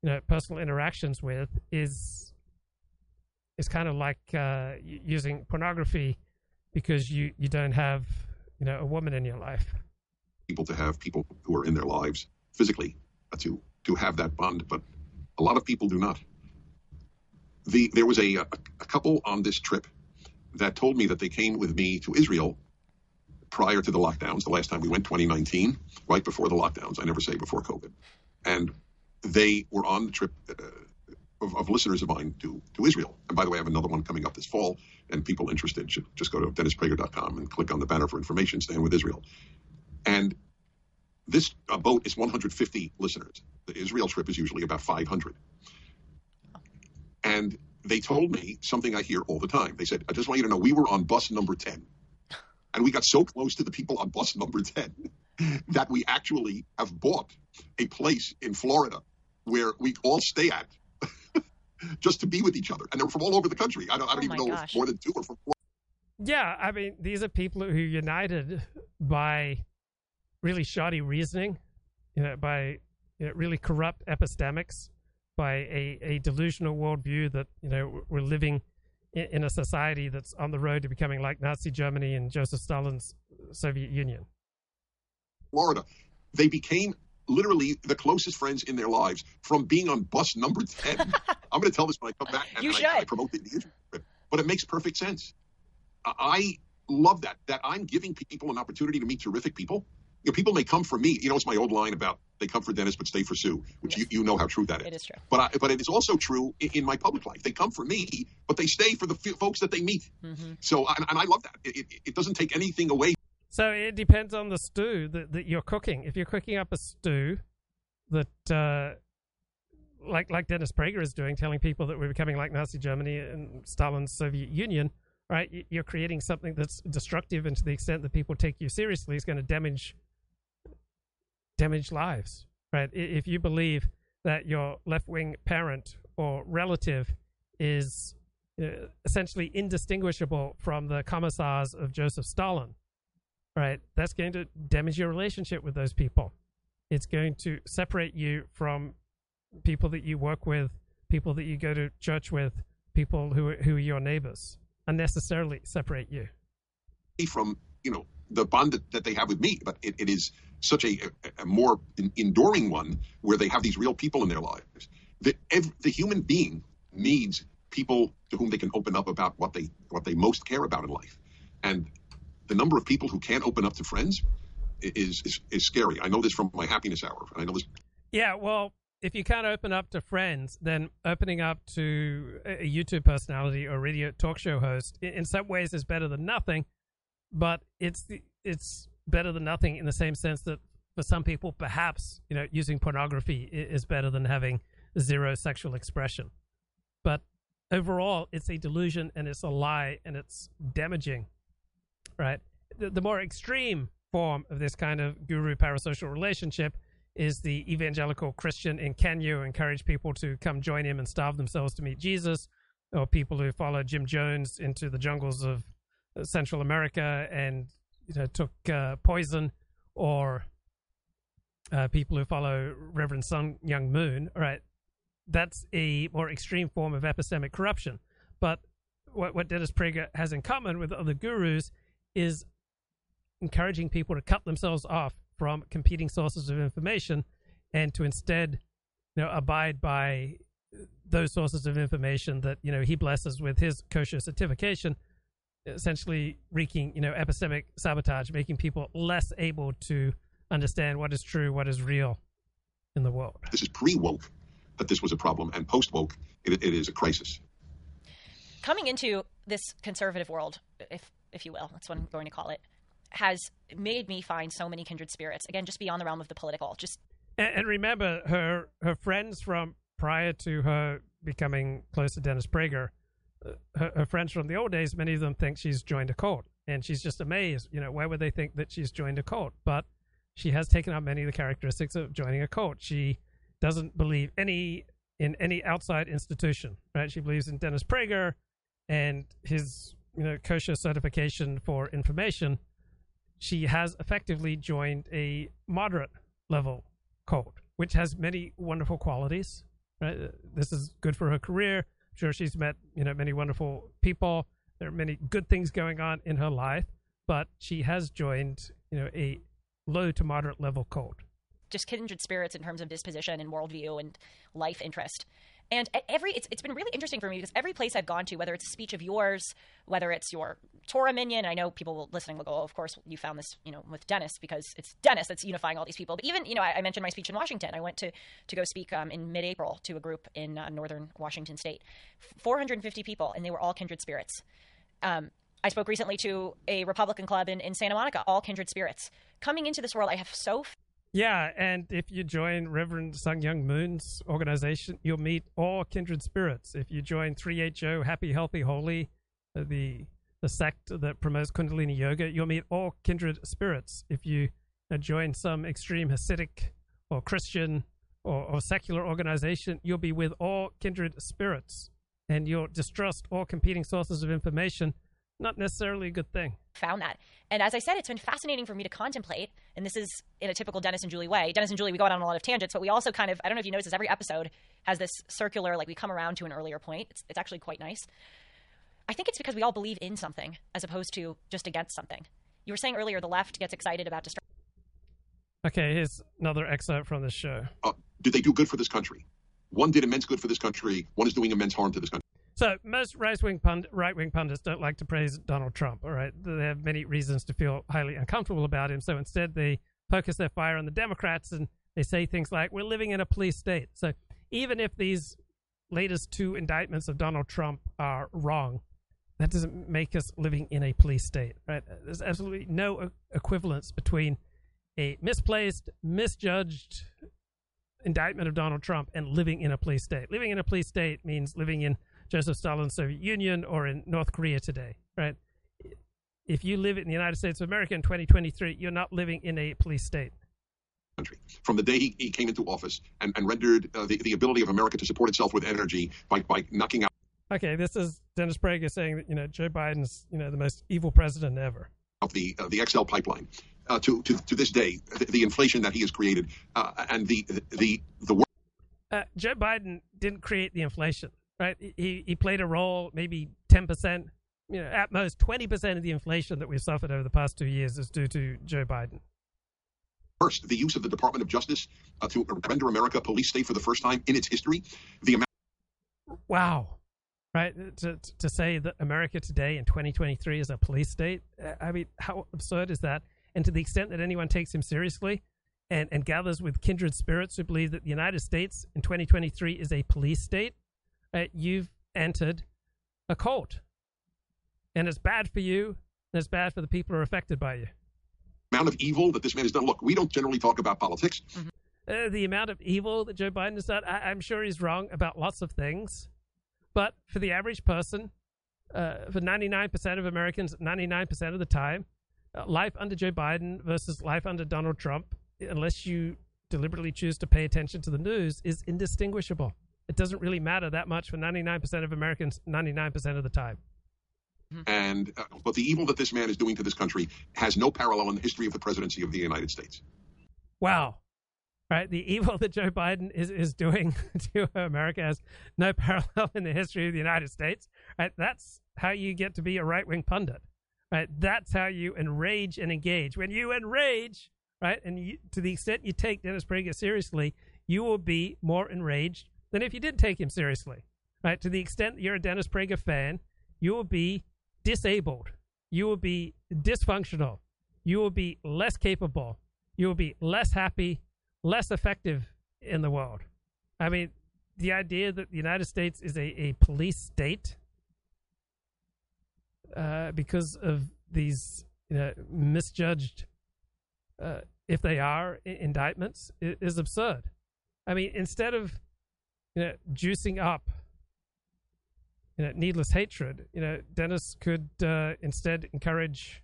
you know, personal interactions with is is kind of like uh, using pornography because you you don't have you know a woman in your life. People to have people who are in their lives physically uh, to to have that bond, but a lot of people do not. The there was a, a, a couple on this trip that told me that they came with me to Israel prior to the lockdowns. The last time we went, 2019, right before the lockdowns. I never say before COVID, and they were on the trip. Uh, of, of, listeners of mine to, to Israel. And by the way, I have another one coming up this fall, and people interested should just go to DennisPrager.com and click on the banner for information, Stand with Israel. And this uh, boat is 150 listeners. The Israel trip is usually about 500. And they told me something I hear all the time. They said, I just want you to know we were on bus number 10. And we got so close to the people on bus number 10 *laughs* that we actually have bought a place in Florida where we all stay at just to be with each other. And they're from all over the country. I don't, I don't oh even know gosh. if more than two or from Florida. Yeah, I mean, these are people who are united by really shoddy reasoning, you know, by you know, really corrupt epistemics, by a, a delusional worldview that, you know, we're living in, in a society that's on the road to becoming like Nazi Germany and Joseph Stalin's Soviet Union. Florida. They became literally the closest friends in their lives from being on bus number 10. *laughs* I'm going to tell this when I come back and, you and should. I, I promote the. But it makes perfect sense. I love that, that I'm giving people an opportunity to meet terrific people. You know, people may come for me. You know, it's my old line about they come for Dennis but stay for Sue, which yes. you, you know how true that is. It is true. But I, but it is also true in, in, my public life. They come for me, but they stay for the f- folks that they meet. Mm-hmm. So and, and, I love that. It, it, it doesn't take anything away. So it depends on the stew that, that you're cooking. If you're cooking up a stew that uh, like like Dennis Prager is doing, telling people that we're becoming like Nazi Germany and Stalin's Soviet Union, right? You're creating something that's destructive, and to the extent that people take you seriously, is going to damage damage lives, right? If you believe that your left wing parent or relative is uh, essentially indistinguishable from the commissars of Joseph Stalin, right? That's going to damage your relationship with those people. It's going to separate you from people that you work with, people that you go to church with, people who are, who are your neighbors, unnecessarily separate you from you know the bond that, that they have with me. But it, it is such a, a, a more enduring one where they have these real people in their lives. The, every, the human being needs people to whom they can open up about what they what they most care about in life, and the number of people who can't open up to friends is is, is scary. I know this from my happiness hour, I know this. Yeah, well, if you can't open up to friends, then opening up to a YouTube personality or radio talk show host in some ways is better than nothing. But it's it's better than nothing in the same sense that for some people, perhaps you know using pornography is better than having zero sexual expression. But overall, it's a delusion and it's a lie and it's damaging. Right. The, the more extreme form of this kind of guru parasocial relationship is the evangelical Christian in Kenya who encourage people to come join him and starve themselves to meet Jesus, or people who follow Jim Jones into the jungles of uh, Central America and you know, took uh, poison, or uh, people who follow Reverend Sun Myung Moon. Right, that's a more extreme form of epistemic corruption. But what, what Dennis Prager has in common with other gurus is encouraging people to cut themselves off from competing sources of information and to instead you know abide by those sources of information that you know he blesses with his kosher certification essentially wreaking you know epistemic sabotage making people less able to understand what is true what is real in the world. This is pre-woke that this was a problem and post-woke it, it is a crisis. Coming into this conservative world if if you will that's what i'm going to call it has made me find so many kindred spirits. Again, just beyond the realm of the political. Just and, and remember her her friends from prior to her becoming close to Dennis Prager. Uh, her, her, friends from the old days, many of them think she's joined a cult, and she's just amazed. You know, why would they think that she's joined a cult? But she has taken on many of the characteristics of joining a cult. She doesn't believe any in any outside institution. Right? She believes in Dennis Prager and his you know kosher certification for information. She has effectively joined a moderate level cult, which has many wonderful qualities. Right? This is good for her career. I'm sure she's met you know many wonderful people. There are many good things going on in her life, but she has joined you know a low to moderate level cult. Just kindred spirits in terms of disposition and worldview and life interest. And every it's, it's been really interesting for me because every place I've gone to, whether it's a speech of yours, whether it's your Torah minion, I know people listening will go, oh, of course you found this, you know, with Dennis because it's Dennis that's unifying all these people. But even, you know, I, I mentioned my speech in Washington. I went to to go speak um, in mid-April to a group in uh, northern Washington State, 450 people, and they were all kindred spirits. Um, I spoke recently to a Republican club in, in Santa Monica, all kindred spirits. Coming into this world, I have so yeah, and if you join Reverend Sun Myung Moon's organization, you'll meet all kindred spirits. If you join 3HO Happy Healthy Holy, uh, the the sect that promotes Kundalini Yoga, you'll meet all kindred spirits. If you uh, join some extreme Hasidic or Christian or, or secular organization, you'll be with all kindred spirits, and you'll distrust all competing sources of information not necessarily a good thing. Found that. And as I said, it's been fascinating for me to contemplate. And this is in a typical Dennis and Julie way. Dennis and Julie, we go out on a lot of tangents, but we also kind of, I don't know if you notice this, every episode has this circular, like we come around to an earlier point. It's, it's actually quite nice. I think it's because we all believe in something as opposed to just against something. You were saying earlier the left gets excited about destruction. Okay, here's another excerpt from the show. Uh, do they do good for this country? One did immense good for this country. One is doing immense harm to this country. So most right wing pund- pundits don't like to praise Donald Trump. All right, they have many reasons to feel highly uncomfortable about him. So instead, they focus their fire on the Democrats and they say things like, "We're living in a police state." So even if these latest two indictments of Donald Trump are wrong, that doesn't make us living in a police state, right? There's absolutely no equivalence between a misplaced, misjudged indictment of Donald Trump and living in a police state. Living in a police state means living in Joseph Stalin's Soviet Union or in North Korea today, right? If you live in the United States of America in 2023, you're not living in a police state. Country. From the day he, he came into office and, and rendered uh, the, the ability of America to support itself with energy by, by knocking out. Okay, this is Dennis Prager saying that, you know, Joe Biden's, you know, the most evil president ever. Of the, uh, the XL pipeline. Uh, to, to, to this day, the, the, inflation that he has created uh, and the, the, the, uh, Joe Biden didn't create the inflation right? He he played a role, maybe ten percent, you know, at most twenty percent of the inflation that we've suffered over the past two years is due to Joe Biden. First, the use of the Department of Justice uh, to render America a police state for the first time in its history. The amount. Wow. Right to to say that America today in 2023 is a police state, uh, I mean, how absurd is that? And to the extent that anyone takes him seriously, and, and gathers with kindred spirits who believe that the United States in 2023 is a police state, uh, you've entered a cult. And it's bad for you, and it's bad for the people who are affected by you. Amount of evil that this man has done. Look, we don't generally talk about politics. Mm-hmm. Uh, the amount of evil that Joe Biden has done, I- am sure he's wrong about lots of things. But for the average person, uh, for 99% of Americans, 99% of the time, uh, life under Joe Biden versus life under Donald Trump, unless you deliberately choose to pay attention to the news, is indistinguishable it doesn't really matter that much for 99% of Americans 99% of the time. And uh, but the evil that this man is doing to this country has no parallel in the history of the presidency of the United States. Wow. Right, the evil that Joe Biden is, is doing *laughs* to America has no parallel in the history of the United States. Right, that's how you get to be a right wing pundit. Right, that's how you enrage and engage. When you enrage, right, and you, to the extent you take Dennis Prager seriously, you will be more enraged than if you did take him seriously. Right? To the extent that you're a Dennis Prager fan, you will be disabled. You will be dysfunctional. You will be less capable. You will be less happy, less effective in the world. I mean, the idea that the United States is a, a police state uh, because of these you know, misjudged, uh, if they are, I- indictments is, is absurd. I mean, instead of you know, juicing up you know, needless hatred. You know, Dennis could uh, instead encourage,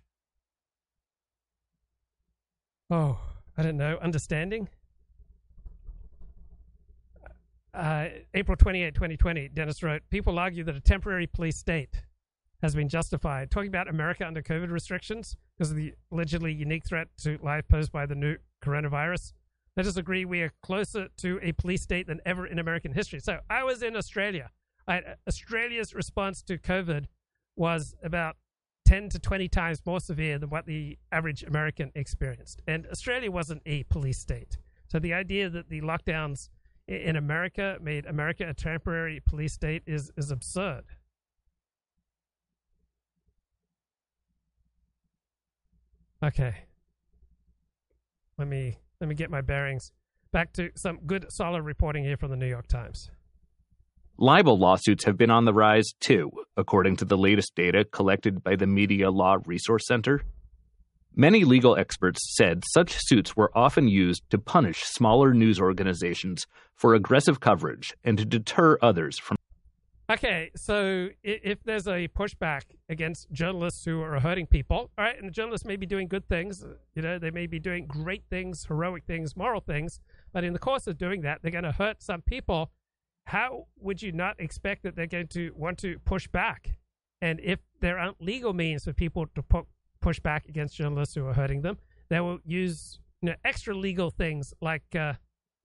oh, I don't know, understanding. uh, April 28, 2020, Dennis wrote, People argue that a temporary police state has been justified. Talking about America under COVID restrictions because of the allegedly unique threat to life posed by the new coronavirus. Let us agree we are closer to a police state than ever in American history. So I was in Australia. Right, uh, Australia's response to COVID was about 10 to 20 times more severe than what the average American experienced. And Australia wasn't a police state. So the idea that the lockdowns in America made America a temporary police state is, is absurd. Okay. Let me let me get my bearings. Back to some good solid reporting here from the New York Times. Libel lawsuits have been on the rise too, according to the latest data collected by the Media Law Resource Center. Many legal experts said such suits were often used to punish smaller news organizations for aggressive coverage and to deter others from. Okay, so if there's a pushback against journalists who are hurting people, all right, and the journalists may be doing good things, you know, they may be doing great things, heroic things, moral things, but in the course of doing that, they're going to hurt some people. How would you not expect that they're going to want to push back? And if there aren't legal means for people to put push back against journalists who are hurting them. They will use you know, extra legal things like uh,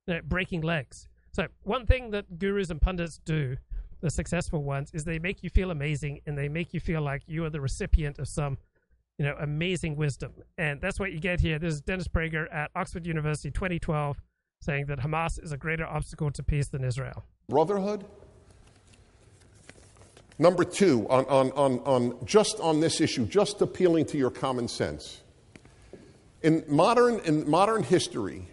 you know, breaking legs. So one thing that gurus and pundits do, the successful ones, is they make you feel amazing and they make you feel like you are the recipient of some, you know, amazing wisdom. And that's what you get here. This is Dennis Prager at Oxford University, 2012, saying that Hamas is a greater obstacle to peace than Israel. Brotherhood Number two, on, on, on, on just on this issue, just appealing to your common sense. In modern, in modern history,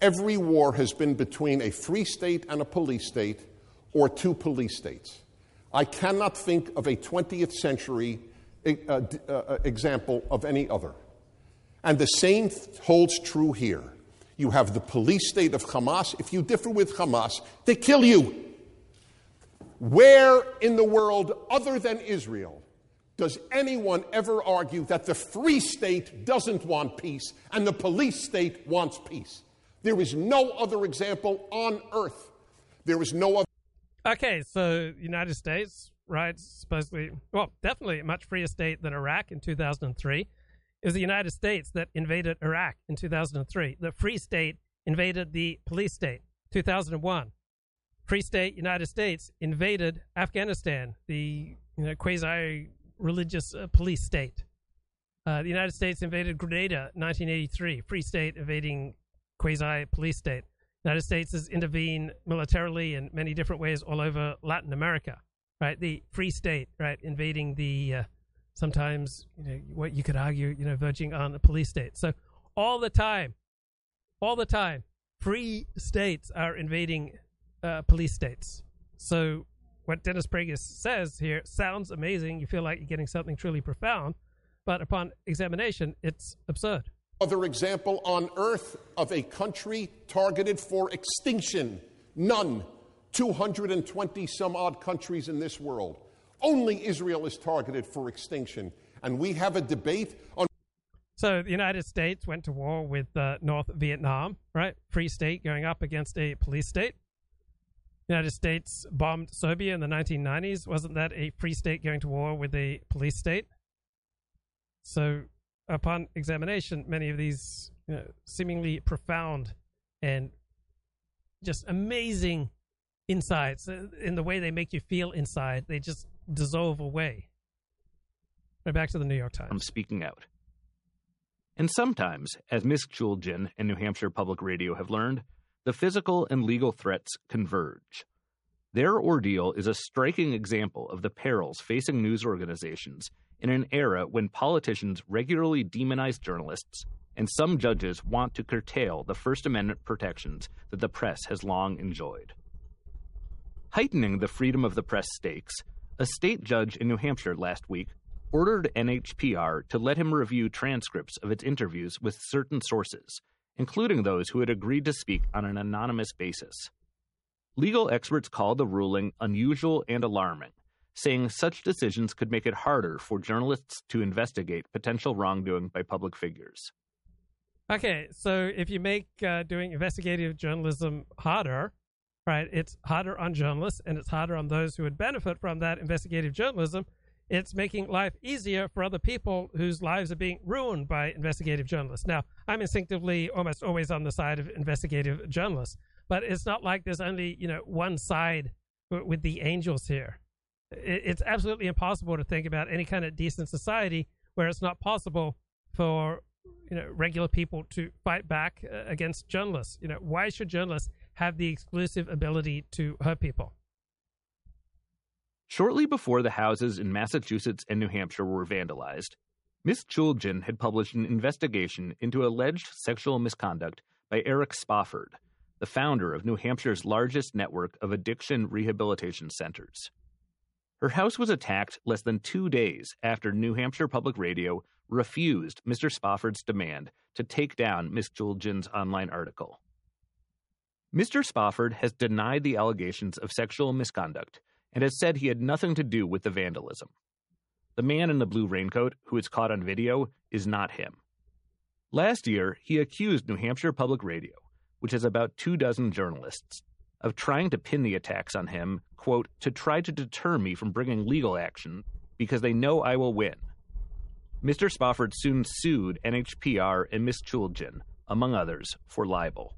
every war has been between a free state and a police state or two police states. I cannot think of a 20th century uh, uh, example of any other. And the same holds true here. You have the police state of Hamas. If you differ with Hamas, they kill you. Where in the world other than Israel does anyone ever argue that the free state doesn't want peace and the police state wants peace? There is no other example on earth. There is no other. Okay, so United States, right? Supposedly, well, definitely a much freer state than Iraq in 2003. It was the United States that invaded Iraq in 2003. The free state invaded the police state 2001. Free State United States invaded Afghanistan, the you know, quasi religious uh, police state. Uh, the United States invaded Grenada 1983, Free State invading quasi police state. United States has intervened militarily in many different ways all over Latin America, right? The Free State, right, invading the uh, sometimes you know what you could argue, you know, verging on the police state. So all the time, all the time, free states are invading uh, police states. So what Dennis Prager says here sounds amazing. You feel like you're getting something truly profound, but upon examination, it's absurd. Other example on earth of a country targeted for extinction? None. 220 some odd countries in this world. Only Israel is targeted for extinction. And we have a debate on. So the United States went to war with uh, North Vietnam, right? Free state going up against a police state. United States bombed Serbia in the 1990s. Wasn't that a free state going to war with a police state? So, upon examination, many of these you know, seemingly profound and just amazing insights uh, in the way they make you feel inside, they just dissolve away. Right back to the New York Times. I'm speaking out. And sometimes, as Ms. Chooljian and New Hampshire Public Radio have learned, the physical and legal threats converge. Their ordeal is a striking example of the perils facing news organizations in an era when politicians regularly demonize journalists and some judges want to curtail the First Amendment protections that the press has long enjoyed. Heightening the freedom of the press stakes, a state judge in New Hampshire last week ordered NHPR to let him review transcripts of its interviews with certain sources including those who had agreed to speak on an anonymous basis. Legal experts called the ruling unusual and alarming, saying such decisions could make it harder for journalists to investigate potential wrongdoing by public figures. Okay, so if you make uh, doing investigative journalism harder, right? It's harder on journalists and it's harder on those who would benefit from that investigative journalism. It's making life easier for other people whose lives are being ruined by investigative journalists. Now, I'm instinctively almost always on the side of investigative journalists, but it's not like there's only, you know, one side with the angels here. It's absolutely impossible to think about any kind of decent society where it's not possible for you know regular people to fight back uh, against journalists. You know, why should journalists have the exclusive ability to hurt people? Shortly before the houses in Massachusetts and New Hampshire were vandalized, Miss Chooljian had published an investigation into alleged sexual misconduct by Eric Spofford, the founder of New Hampshire's largest network of addiction rehabilitation centers. Her house was attacked less than two days after New Hampshire Public Radio refused Mr. Spofford's demand to take down Miss Chooljian's online article. Mr. Spofford has denied the allegations of sexual misconduct and has said he had nothing to do with the vandalism. The man in the blue raincoat, who is caught on video, is not him. Last year, he accused New Hampshire Public Radio, which has about two dozen journalists, of trying to pin the attacks on him, quote, to try to deter me from bringing legal action because they know I will win. Mr. Spofford soon sued NHPR and Miss Chooljian, among others, for libel.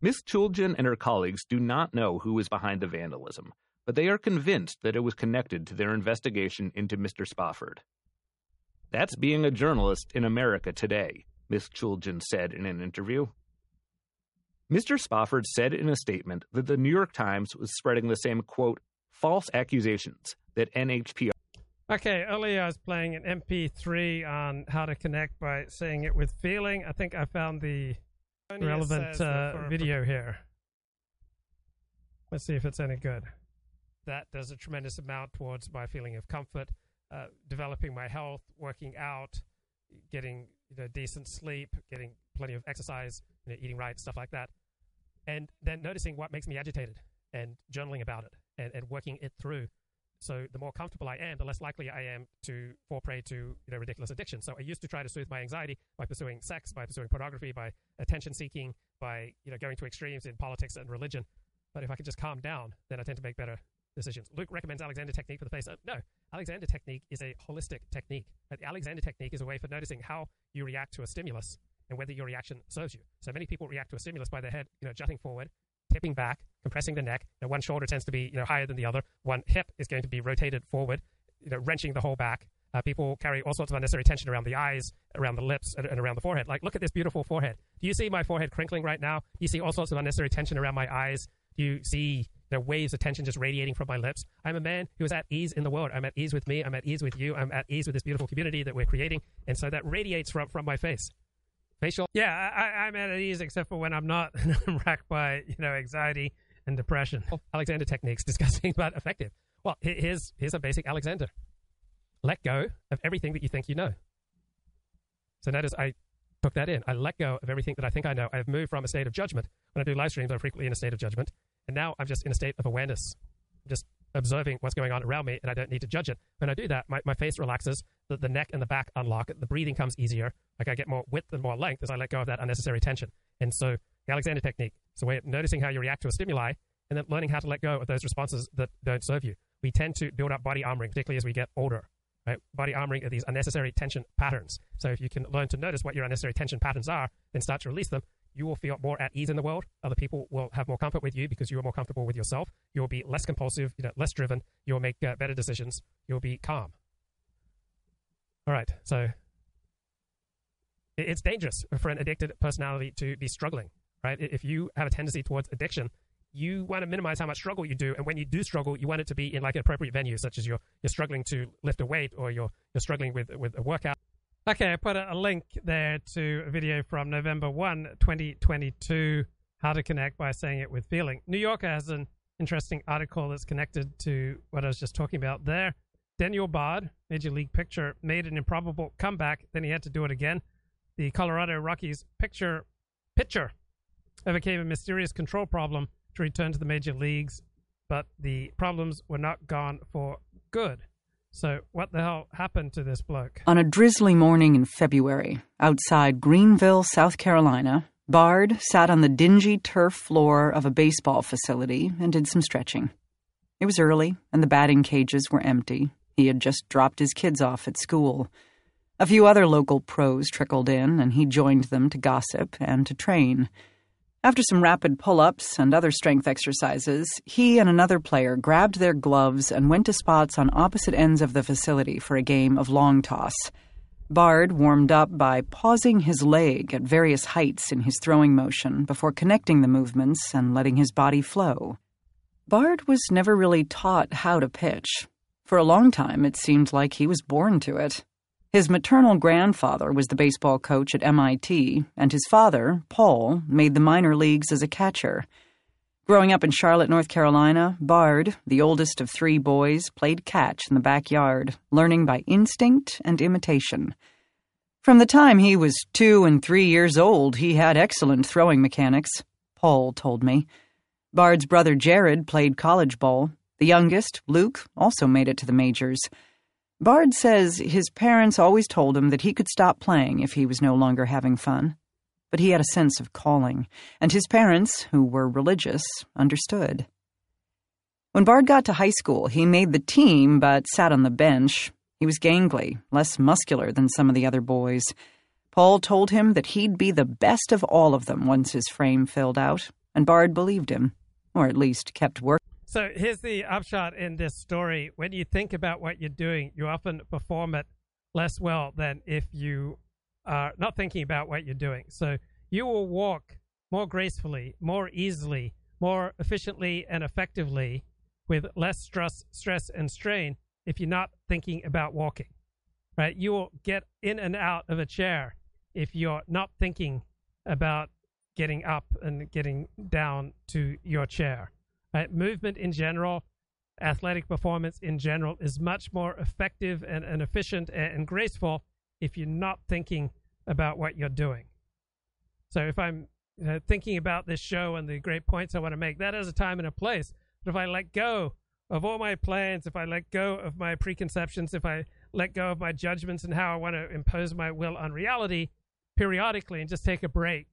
Miss Chooljian and her colleagues do not know who is behind the vandalism, but they are convinced that it was connected to their investigation into Mr. Spofford. That's being a journalist in America today, Miss Chooljian said in an interview. Mr. Spofford said in a statement that the New York Times was spreading the same, quote, false accusations that NHPR. Okay, earlier I was playing an MP3 on how to connect by saying it with feeling. I think I found the relevant uh, video here. Let's see if it's any good. That does a tremendous amount towards my feeling of comfort, uh, developing my health, working out, getting you know, decent sleep, getting plenty of exercise, you know, eating right, stuff like that. And then noticing what makes me agitated and journaling about it and, and working it through. So the more comfortable I am, the less likely I am to fall prey to you know ridiculous addiction. So I used to try to soothe my anxiety by pursuing sex, by pursuing pornography, by attention seeking, by you know going to extremes in politics and religion. But if I could just calm down, then I tend to make better decisions. Luke recommends Alexander technique for the face. Uh, no, Alexander technique is a holistic technique. The Alexander technique is a way for noticing how you react to a stimulus and whether your reaction serves you. So many people react to a stimulus by their head, you know, jutting forward, tipping back, compressing the neck. Know, one shoulder tends to be, you know, higher than the other. One hip is going to be rotated forward, you know, wrenching the whole back. Uh, people carry all sorts of unnecessary tension around the eyes, around the lips, and, and, around the forehead. Like, look at this beautiful forehead. Do you see my forehead crinkling right now? Do you see all sorts of unnecessary tension around my eyes? Do you see the waves of tension just radiating from my lips? I'm a man who is at ease in the world. I'm at ease with me. I'm at ease with you. I'm at ease with this beautiful community that we're creating. And so that radiates from, from my face facial. Yeah, I, am at ease except for when I'm not *laughs* and I'm racked by you know anxiety and depression. Alexander techniques *laughs* discussing but effective. Well, here's here's a basic Alexander. Let go of everything that you think you know. So notice I took that in. I let go of everything that I think I know. I've moved from a state of judgment. When I do live streams, I'm frequently in a state of judgment, and now I'm just in a state of awareness. I'm just observing what's going on around me, and I don't need to judge it. When I do that, my, my face relaxes, the, the neck and the back unlock, the breathing comes easier. Like I get more width and more length as I let go of that unnecessary tension. And so the Alexander technique is a way of noticing how you react to a stimuli and then learning how to let go of those responses that don't serve you. We tend to build up body armoring, particularly as we get older. Right? Body armoring are these unnecessary tension patterns. So if you can learn to notice what your unnecessary tension patterns are, then start to release them, you will feel more at ease in the world. Other people will have more comfort with you because you are more comfortable with yourself. You will be less compulsive, you know, less driven. You will make uh, better decisions. You will be calm. All right, so it's dangerous for an addicted personality to be struggling, right? If you have a tendency towards addiction, you want to minimize how much struggle you do, and when you do struggle, you want it to be in like an appropriate venue, such as you're you're struggling to lift a weight or you're you're struggling with with a workout. Okay, I put a, link there to a video from November 1, 2022, How to Connect by Saying It with Feeling. New Yorker has an interesting article that's connected to what I was just talking about there. Daniel Bard, Major League pitcher, made an improbable comeback, then he had to do it again. The Colorado Rockies pitcher, pitcher overcame a mysterious control problem to return to the major leagues, but the problems were not gone for good. So, what the hell happened to this bloke? On a drizzly morning in February, outside Greenville, South Carolina, Bard sat on the dingy turf floor of a baseball facility and did some stretching. It was early, and the batting cages were empty. He had just dropped his kids off at school. A few other local pros trickled in, and he joined them to gossip and to train. After some rapid pull ups and other strength exercises, he and another player grabbed their gloves and went to spots on opposite ends of the facility for a game of long toss. Bard warmed up by pausing his leg at various heights in his throwing motion before connecting the movements and letting his body flow. Bard was never really taught how to pitch. For a long time, it seemed like he was born to it. His maternal grandfather was the baseball coach at MIT, and his father, Paul, made the minor leagues as a catcher. Growing up in Charlotte, North Carolina, Bard, the oldest of three boys, played catch in the backyard, learning by instinct and imitation. From the time he was two and three years old, he had excellent throwing mechanics, Paul told me. Bard's brother Jared played college ball. The youngest, Luke, also made it to the majors. Bard says his parents always told him that he could stop playing if he was no longer having fun. But he had a sense of calling, and his parents, who were religious, understood. When Bard got to high school, he made the team but sat on the bench. He was gangly, less muscular than some of the other boys. Paul told him that he'd be the best of all of them once his frame filled out, and Bard believed him, or at least kept working. So here's the upshot in this story. When you think about what you're doing, you often perform it less well than if you are not thinking about what you're doing. So you will walk more gracefully, more easily, more efficiently and effectively with less stress, stress and strain if you're not thinking about walking. Right? You will get in and out of a chair if you're not thinking about getting up and getting down to your chair. Right? Movement in general, athletic performance in general is much more effective and, and efficient and, and graceful if you're not thinking about what you're doing. So if I'm uh, thinking about this show and the great points I want to make, that is a time and a place. But if I let go of all my plans, if I let go of my preconceptions, if I let go of my judgments and how I want to impose my will on reality periodically and just take a break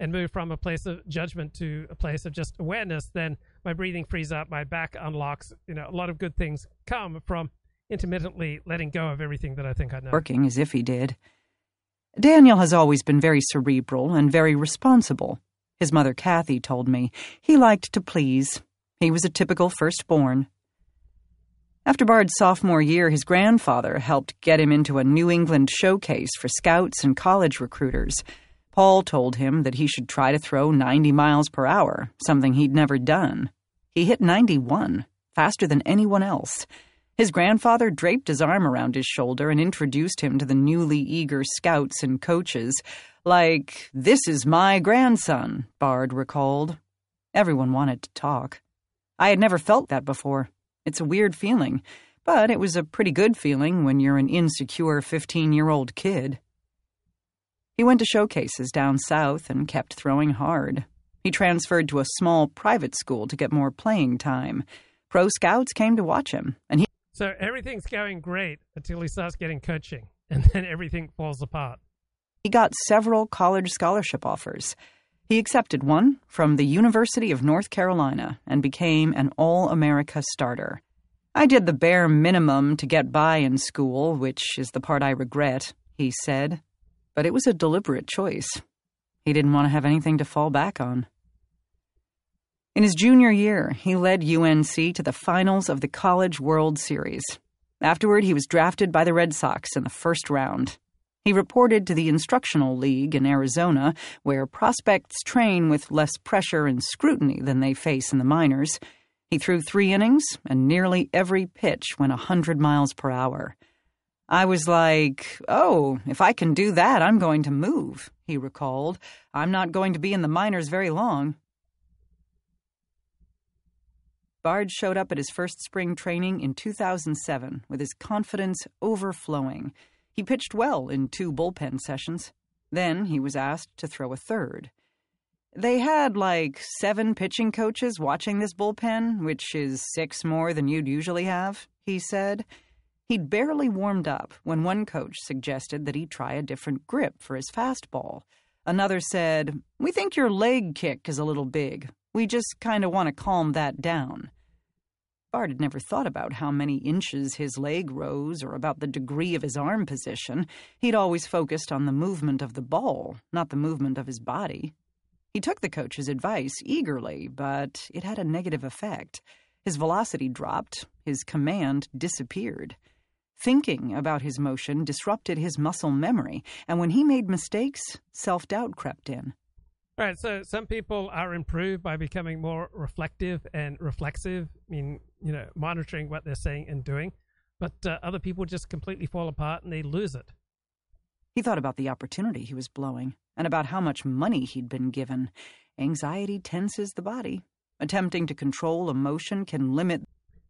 and move from a place of judgment to a place of just awareness, then my breathing frees up, my back unlocks. You know, a lot of good things come from intermittently letting go of everything that I think I know. Working as if he did. Daniel has always been very cerebral and very responsible. His mother, Kathy, told me he liked to please. He was a typical firstborn. After Bard's sophomore year, his grandfather helped get him into a New England showcase for scouts and college recruiters. Paul told him that he should try to throw 90 miles per hour, something he'd never done. He hit 91, faster than anyone else. His grandfather draped his arm around his shoulder and introduced him to the newly eager scouts and coaches, like, This is my grandson, Bard recalled. Everyone wanted to talk. I had never felt that before. It's a weird feeling, but it was a pretty good feeling when you're an insecure 15 year old kid. He went to showcases down south and kept throwing hard. He transferred to a small private school to get more playing time. Pro scouts came to watch him, and he. So everything's going great until he starts getting coaching, *laughs* and then everything falls apart. He got several college scholarship offers. He accepted one from the University of North Carolina and became an All America starter. I did the bare minimum to get by in school, which is the part I regret, he said but it was a deliberate choice. He didn't want to have anything to fall back on. In his junior year, he led UNC to the finals of the College World Series. Afterward, he was drafted by the Red Sox in the first round. He reported to the Instructional League in Arizona, where prospects train with less pressure and scrutiny than they face in the minors. He threw three innings, and nearly every pitch went a 100 miles per hour. I was like, oh, if I can do that, I'm going to move, he recalled. I'm not going to be in the minors very long. Bard showed up at his first spring training in 2007 with his confidence overflowing. He pitched well in two bullpen sessions. Then he was asked to throw a third. They had like seven pitching coaches watching this bullpen, which is six more than you'd usually have, he said. He'd barely warmed up when one coach suggested that he try a different grip for his fastball. Another said, We think your leg kick is a little big. We just kind of want to calm that down. Bard had never thought about how many inches his leg rose or about the degree of his arm position. He'd always focused on the movement of the ball, not the movement of his body. He took the coach's advice eagerly, but it had a negative effect. His velocity dropped, his command disappeared. Thinking about his motion disrupted his muscle memory, and when he made mistakes, self doubt crept in. Right. So some people are improved by becoming more reflective and reflexive. I mean, you know, monitoring what they're saying and doing. But uh, other people just completely fall apart and they lose it. He thought about the opportunity he was blowing and about how much money he'd been given. Anxiety tenses the body. Attempting to control emotion can limit.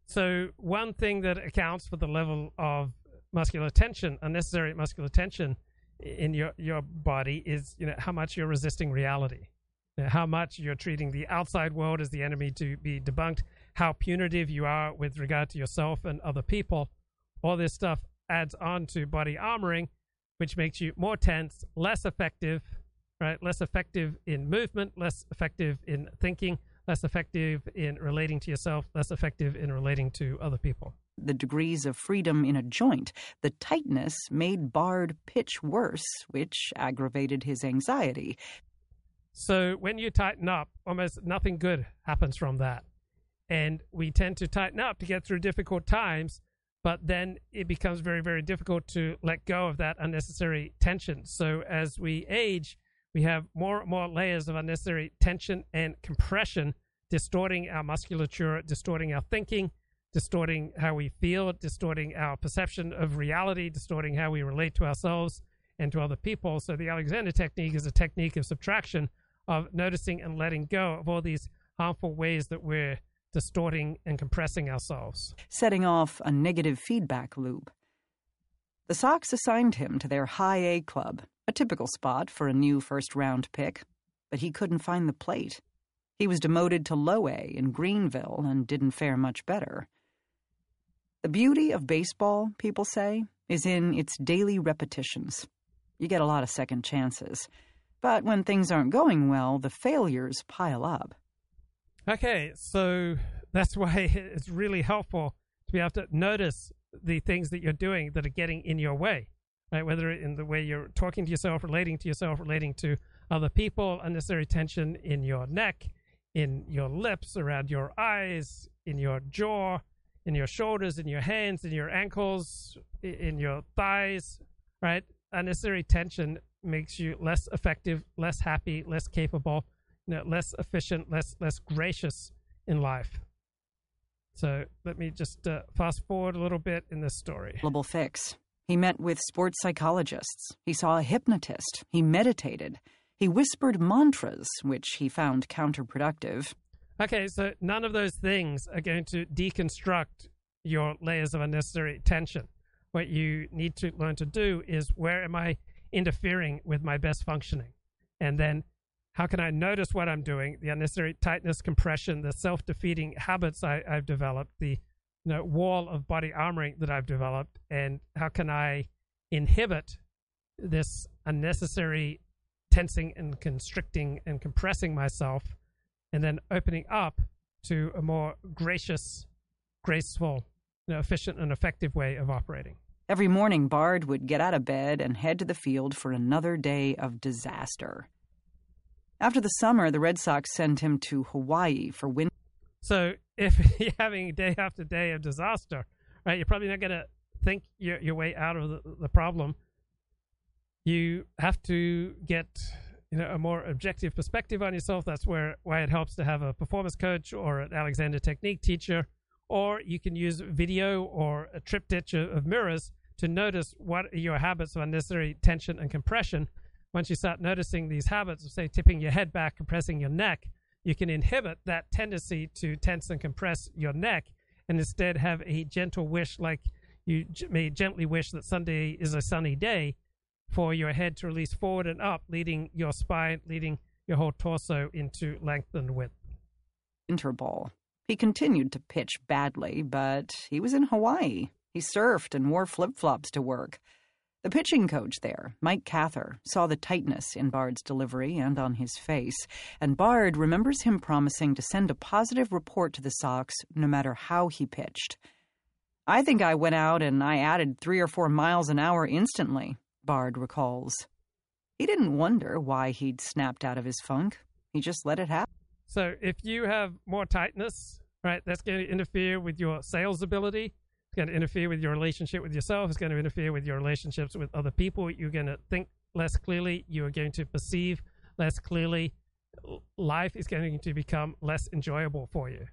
So, one thing that accounts for the level of muscular tension, unnecessary muscular tension, in your your body is you know how much you're resisting reality, you know, how much you're treating the outside world as the enemy to be debunked, how punitive you are with regard to yourself and other people. All this stuff adds on to body armoring, which makes you more tense, less effective, right? Less effective in movement, less effective in thinking, less effective in relating to yourself, less effective in relating to other people the degrees of freedom in a joint. The tightness made Bard pitch worse, which aggravated his anxiety. So when you tighten up, almost nothing good happens from that. And we tend to tighten up to get through difficult times, but then it becomes very, very difficult to let go of that unnecessary tension. So as we age, we have more and more layers of unnecessary tension and compression, distorting our musculature, distorting our thinking, distorting how we feel, distorting our perception of reality, distorting how we relate to ourselves and to other people. So the Alexander technique is a technique of subtraction, of noticing and letting go of all these harmful ways that we're distorting and compressing ourselves. Setting off a negative feedback loop. The Sox assigned him to their high A club, a typical spot for a new first round pick, but he couldn't find the plate. He was demoted to low A in Greenville and didn't fare much better. The beauty of baseball, people say, is in its daily repetitions. You get a lot of second chances. But when things aren't going well, the failures pile up. Okay, so that's *laughs* why it's really helpful to be able to notice the things that you're doing that are getting in your way, right? Whether in the way you're talking to yourself, relating to yourself, relating to other people, unnecessary tension in your neck, in your lips, around your eyes, in your jaw, in your shoulders, in your hands, in your ankles, in your thighs, right? Unnecessary tension makes you less effective, less happy, less capable, you know, less efficient, less less gracious in life. So let me just uh, fast forward a little bit in this story. Global fix. He met with sports psychologists. He saw a hypnotist. He meditated. He whispered mantras, which he found counterproductive. Okay, so none of those things are going to deconstruct your layers of unnecessary tension. What you need to learn to do is where am I interfering with my best functioning? And then how can I notice what I'm doing, the unnecessary tightness, compression, the self defeating habits I, have developed, the you know, wall of body armoring that I've developed, and how can I inhibit this unnecessary tensing and constricting and compressing myself and then opening up to a more gracious, graceful, you know, efficient, and effective way of operating. Every morning, Bard would get out of bed and head to the field for another day of disaster. After the summer, the Red Sox send him to Hawaii for winter. So, if *laughs* you're having day after day of disaster, right, you're probably not going to think your, your way out of the, the problem. You have to get you know a more objective perspective on yourself. That's where why it helps to have a performance coach or an Alexander Technique teacher, or you can use video or a triptych of mirrors to notice what are your habits of unnecessary tension and compression. Once you start noticing these habits of say tipping your head back, compressing your neck, you can inhibit that tendency to tense and compress your neck, and instead have a gentle wish like you may gently wish that Sunday is a sunny day for your head to release forward and up, leading your spine, leading your whole torso into length and width. Interball. He continued to pitch badly, but he was in Hawaii. He surfed and wore flip flops to work. The pitching coach there, Mike Cather, saw the tightness in Bard's delivery and on his face, and Bard remembers him promising to send a positive report to the Sox no matter how he pitched. I think I went out and I added three or four miles an hour instantly, Bard recalls. He didn't wonder why he'd snapped out of his funk. He just let it happen. So if you have more tightness, right, that's going to interfere with your sales ability it's going to interfere with your relationship with yourself. It's going to interfere with your relationships with other people. You're going to think less clearly. You are going to perceive less clearly. Life is going to become less enjoyable for you.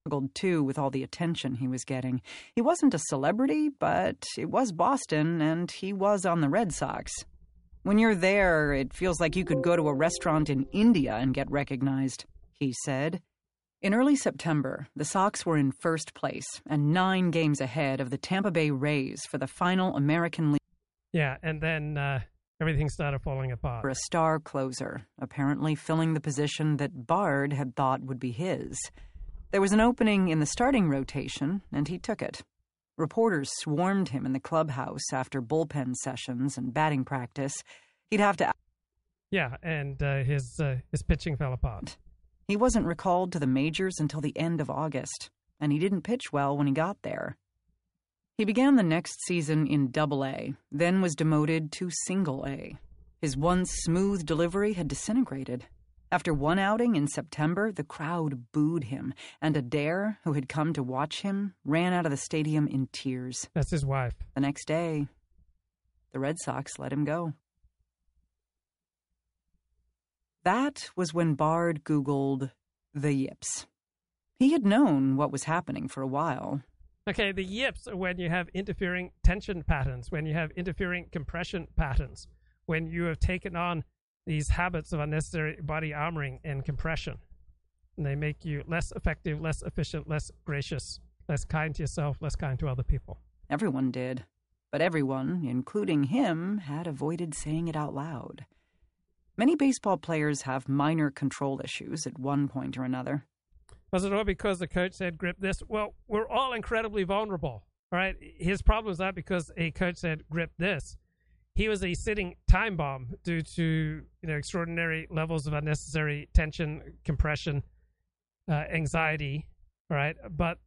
Struggled too with all the attention he was getting. He wasn't a celebrity, but it was Boston, and he was on the Red Sox. When you're there, it feels like you could go to a restaurant in India and get recognized, he said. In early September, the Sox were in first place and nine games ahead of the Tampa Bay Rays for the final American League. Yeah, and then uh, everything started falling apart. For a star closer, apparently filling the position that Bard had thought would be his. There was an opening in the starting rotation, and he took it. Reporters swarmed him in the clubhouse after bullpen sessions and batting practice. He'd have to. Yeah, and uh, his uh, his pitching fell apart. He wasn't recalled to the majors until the end of August, and he didn't pitch well when he got there. He began the next season in Double A, then was demoted to Single A. His once smooth delivery had disintegrated. After one outing in September, the crowd booed him, and Adair, who had come to watch him, ran out of the stadium in tears. That's his wife. The next day, the Red Sox let him go. That was when Bard Googled the yips. He had known what was happening for a while. Okay, the yips are when you have interfering tension patterns, when you have interfering compression patterns, when you have taken on these habits of unnecessary body armoring and compression. And they make you less effective, less efficient, less gracious, less kind to yourself, less kind to other people. Everyone did. But everyone, including him, had avoided saying it out loud. Many baseball players have minor control issues at one point or another. Was it all because the coach said grip this? Well, we're all incredibly vulnerable. Right. His problem was not because a coach said grip this. He was a sitting time bomb due to you know extraordinary levels of unnecessary tension, compression, uh, anxiety. All right. But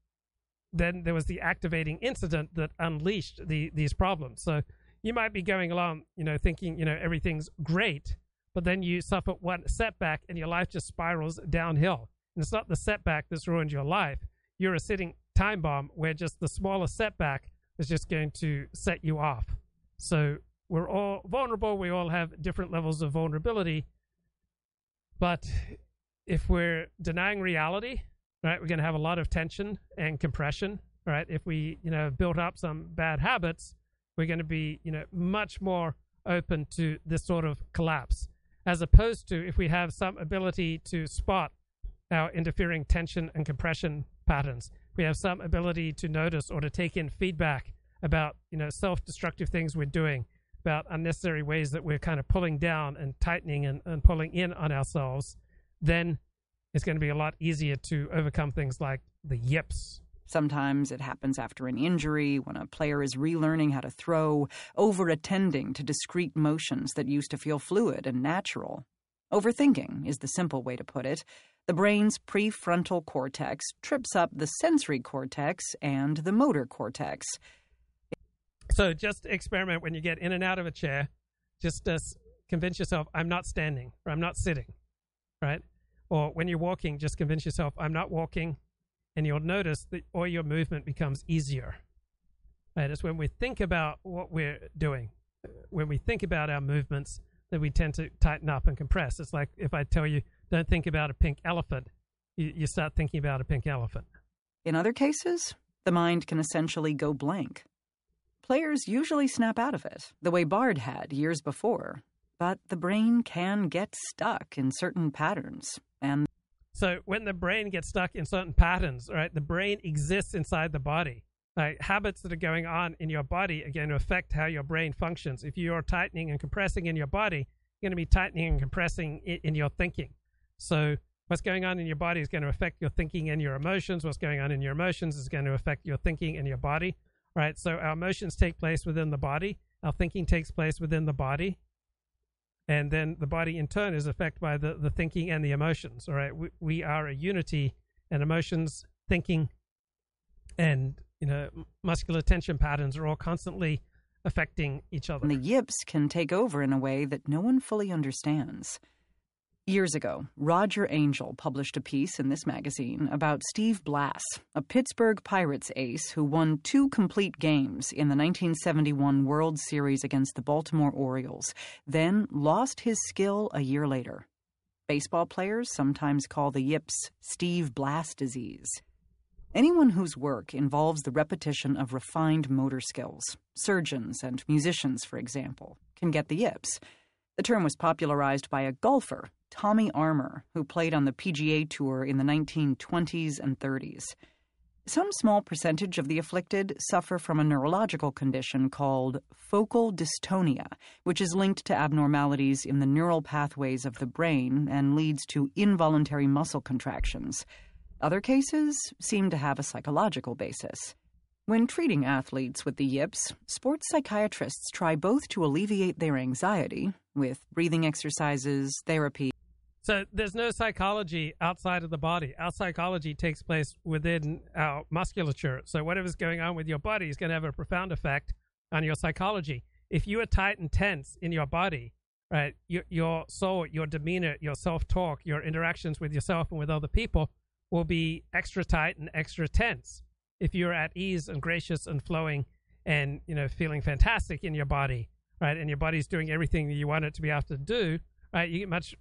then there was the activating incident that unleashed the these problems. So you might be going along, you know, thinking you know everything's great, but then you suffer one setback and your life just spirals downhill. And it's not the setback that's ruined your life. You're a sitting time bomb where just the smallest setback is just going to set you off. So we're all vulnerable. We all have different levels of vulnerability. But if we're denying reality, right, we're going to have a lot of tension and compression, right? If we, you know, built up some bad habits, we're going to be, you know, much more open to this sort of collapse as opposed to if we have some ability to spot our interfering tension and compression patterns. We have some ability to notice or to take in feedback about, you know, self-destructive things we're doing, about unnecessary ways that we're kind of pulling down and tightening and, and pulling in on ourselves, then it's going to be a lot easier to overcome things like the yips Sometimes it happens after an injury, when a player is relearning how to throw, over attending to discrete motions that used to feel fluid and natural. Overthinking is the simple way to put it. The brain's prefrontal cortex trips up the sensory cortex and the motor cortex. So just experiment when you get in and out of a chair. Just uh, convince yourself, I'm not standing or I'm not sitting, right? Or when you're walking, just convince yourself, I'm not walking, and you'll notice that all your movement becomes easier. Right? It's when we think about what we're doing, when we think about our movements, that we tend to tighten up and compress. It's like if I tell you, don't think about a pink elephant, you, you start thinking about a pink elephant. In other cases, the mind can essentially go blank. Players usually snap out of it, the way Bard had years before, but the brain can get stuck in certain patterns, and so when the brain gets stuck in certain patterns, right, the brain exists inside the body. Right? Habits that are going on in your body are going to affect how your brain functions. If you're tightening and compressing in your body, you're going to be tightening and compressing in, in your thinking. So what's going on in your body is going to affect your thinking and your emotions. What's going on in your emotions is going to affect your thinking and your body. Right? So our emotions take place within the body. our thinking takes place within the body, and then the body in turn is affected by the, the thinking and the emotions. All right, we, we are a unity, and emotions, thinking, and you know muscular tension patterns are all constantly affecting each other. And the yips can take over in a way that no one fully understands. Years ago, Roger Angell published a piece in this magazine about Steve Blass, a Pittsburgh Pirates ace who won two complete games in the 1971 World Series against the Baltimore Orioles, then lost his skill a year later. Baseball players sometimes call the yips Steve Blass disease. Anyone whose work involves the repetition of refined motor skills, surgeons and musicians, for example, can get the yips. The term was popularized by a golfer Tommy Armour, who played on the PGA Tour in the 1920s and 30s. Some small percentage of the afflicted suffer from a neurological condition called focal dystonia, which is linked to abnormalities in the neural pathways of the brain and leads to involuntary muscle contractions. Other cases seem to have a psychological basis. When treating athletes with the yips, sports psychiatrists try both to alleviate their anxiety with breathing exercises, therapy, so there's no psychology outside of the body. Our psychology takes place within our musculature. So whatever's going on with your body is going to have a profound effect on your psychology. If you are tight and tense in your body, right, your, your soul, your demeanor, your self-talk, your interactions with yourself and with other people will be extra tight and extra tense. If you're at ease and gracious and flowing and, you know, feeling fantastic in your body, right, and your body's doing everything you want it to be able to do, right, you get much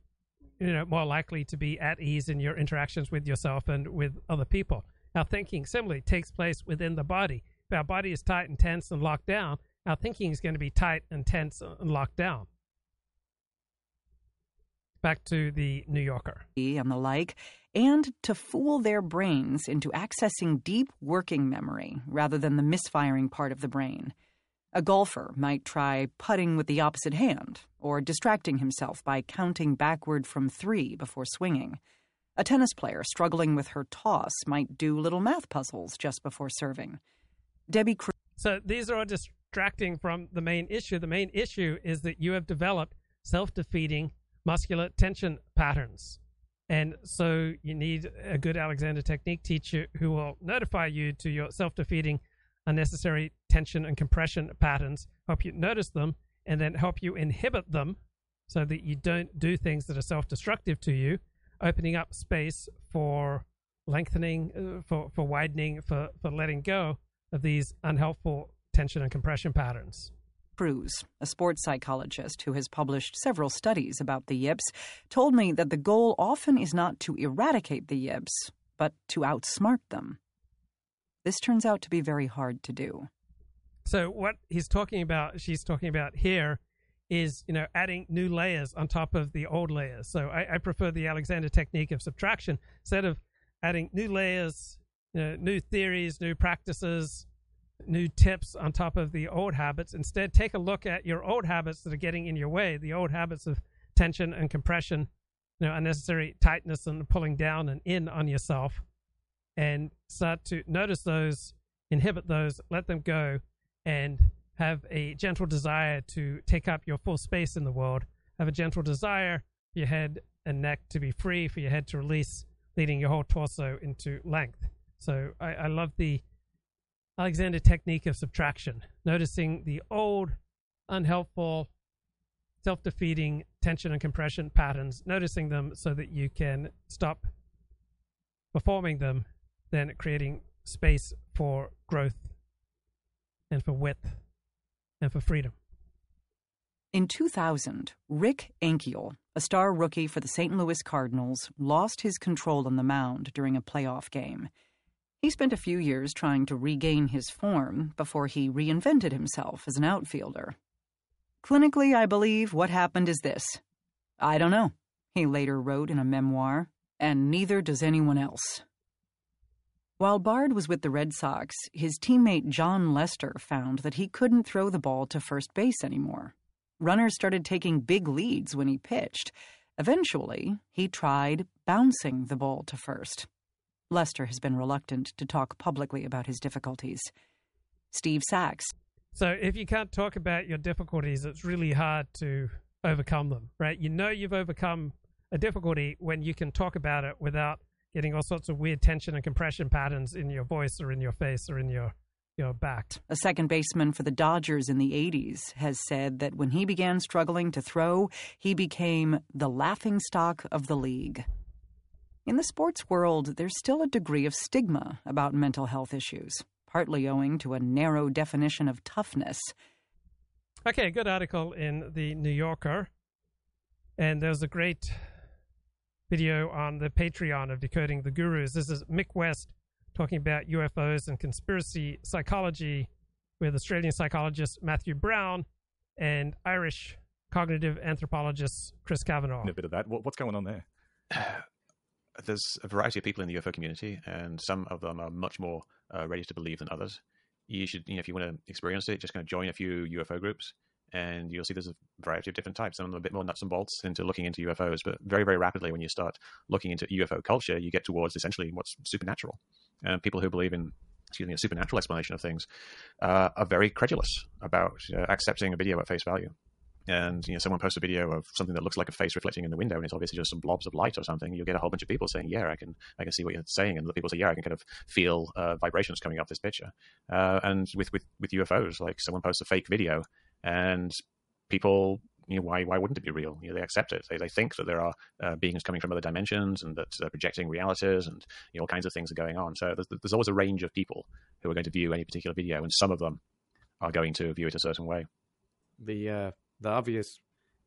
you know more likely to be at ease in your interactions with yourself and with other people. Our thinking similarly takes place within the body. If our body is tight and tense and locked down, our thinking is going to be tight and tense and locked down. Back to the New Yorker. And the like, and to fool their brains into accessing deep working memory rather than the misfiring part of the brain. A golfer might try putting with the opposite hand, or distracting himself by counting backward from three before swinging. A tennis player struggling with her toss might do little math puzzles just before serving. Debbie. So these are all distracting from the main issue. The main issue is that you have developed self defeating muscular tension patterns. And so you need a good Alexander technique teacher who will notify you to your self defeating unnecessary tension and compression patterns, help you notice them, and then help you inhibit them so that you don't do things that are self destructive to you, opening up space for lengthening, uh, for, for widening, for, for letting go of these unhelpful tension and compression patterns. Crews, a sports psychologist who has published several studies about the yips, told me that the goal often is not to eradicate the yips, but to outsmart them. This turns out to be very hard to do. So what he's talking about, she's talking about here, is you know adding new layers on top of the old layers. So I, I prefer the Alexander technique of subtraction instead of adding new layers, you know, new theories, new practices, new tips on top of the old habits. Instead, take a look at your old habits that are getting in your way, the old habits of tension and compression, you know, unnecessary tightness and pulling down and in on yourself and start to notice those, inhibit those, let them go, and have a gentle desire to take up your full space in the world. Have a gentle desire for your head and neck to be free, for your head to release, leading your whole torso into length. So I, I love the Alexander technique of subtraction, noticing the old, unhelpful, self defeating tension and compression patterns, noticing them so that you can stop performing them then creating space for growth and for width and for freedom. In 2000, Rick Ankiel, a star rookie for the St. Louis Cardinals, lost his control on the mound during a playoff game. He spent a few years trying to regain his form before he reinvented himself as an outfielder. Clinically, I believe what happened is this I don't know, he later wrote in a memoir, and neither does anyone else. While Bard was with the Red Sox, his teammate Jon Lester found that he couldn't throw the ball to first base anymore. Runners started taking big leads when he pitched. Eventually, he tried bouncing the ball to first. Lester has been reluctant to talk publicly about his difficulties. Steve Sax. So if you can't talk about your difficulties, it's really hard to overcome them, right? You know you've overcome a difficulty when you can talk about it without getting all sorts of weird tension and compression patterns in your voice or in your face or in your your back. A second baseman for the Dodgers in the 80s has said that when he began struggling to throw, he became the laughing stock of the league. In the sports world, there's still a degree of stigma about mental health issues, partly owing to a narrow definition of toughness. Okay, good article in the New Yorker. And there's a great video on the Patreon of Decoding the Gurus. This is Mick West talking about UFOs and conspiracy psychology with Australian psychologist Matthew Browne and Irish cognitive anthropologist Chris Kavanagh. A bit of that. What's going on there? *sighs* There's a variety of people in the UFO community, and some of them are much more uh, ready to believe than others. You should, you know, if you want to experience it, just kind of join a few UFO groups and you'll see there's a variety of different types. Some of them are a bit more nuts and bolts into looking into UFOs, but very, very rapidly, when you start looking into UFO culture, you get towards essentially what's supernatural. And people who believe in excuse me, a supernatural explanation of things uh, are very credulous about uh, accepting a video at face value. And you know, someone posts a video of something that looks like a face reflecting in the window, and it's obviously just some blobs of light or something. You'll get a whole bunch of people saying, "Yeah, I can, I can see what you're saying," and the people say, "Yeah, I can kind of feel uh, vibrations coming off this picture." Uh, and with, with with UFOs, like someone posts a fake video, and people you know, why why wouldn't it be real? You know, they accept it. They, they think that there are uh, beings coming from other dimensions and that they're projecting realities and you know, all kinds of things are going on. So there's, there's always a range of people who are going to view any particular video, and some of them are going to view it a certain way. The uh, the obvious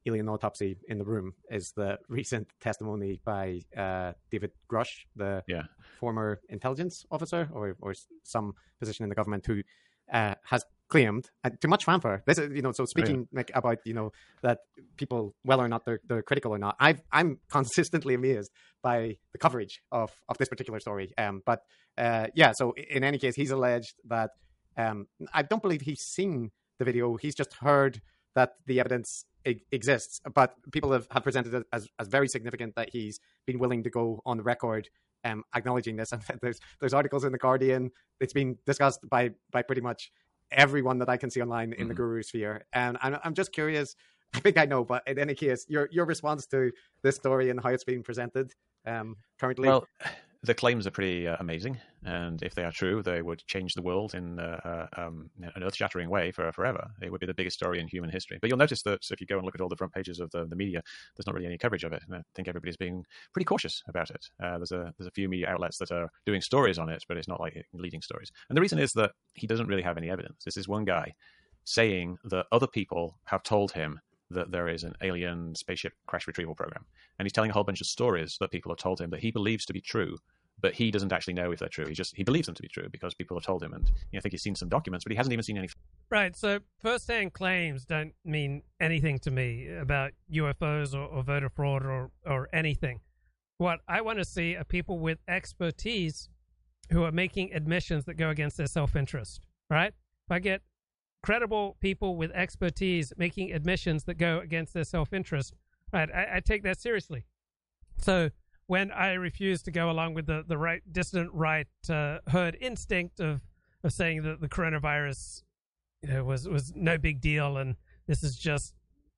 alien autopsy in the room is the *laughs* recent testimony by uh, David Grusch, the yeah. former intelligence officer or or some position in the government who uh, has claimed uh, too much fanfare. This is, you know, so speaking like about, you know, that people, whether or not they're, they're critical or not, i am *laughs* consistently amazed by the coverage of, of this particular story. Um, but uh, yeah, so in any case, he's alleged that um, I don't believe he's seen the video. He's just heard that the evidence exists, but people have, have presented it as, as very significant that he's been willing to go on the record um, acknowledging this. *laughs* And there's there's articles in the Guardian. It's been discussed by by pretty much everyone that I can see online in mm-hmm. the guru sphere. And I'm, I'm just curious. *laughs* I think I know, but in any case, your your response to this story and how it's being presented um, currently. Well, the claims are pretty uh, amazing, and if they are true, they would change the world in uh, uh um, an earth-shattering way for forever. It would be the biggest story in human history. But you'll notice that if you go and look at all the front pages of the, the media, there's not really any coverage of it. And I think everybody's being pretty cautious about it. Uh, there's a there's a few media outlets that are doing stories on it, but it's not like leading stories. And the reason is that he doesn't really have any evidence. This is one guy saying that other people have told him that there is an alien spaceship crash retrieval program. And he's telling a whole bunch of stories that people have told him that he believes to be true, but he doesn't actually know if they're true. He just he believes them to be true because people have told him, and you know, I think he's seen some documents, but he hasn't even seen any. Right. So first-hand claims don't mean anything to me about UFOs or, or voter fraud or or anything. What I want to see are people with expertise who are making admissions that go against their self-interest. Right. If I get credible people with expertise making admissions that go against their self-interest, right, I, I take that seriously. So when I refused to go along with the, the right dissident right uh, herd instinct of of saying that the coronavirus you know was was no big deal and this is just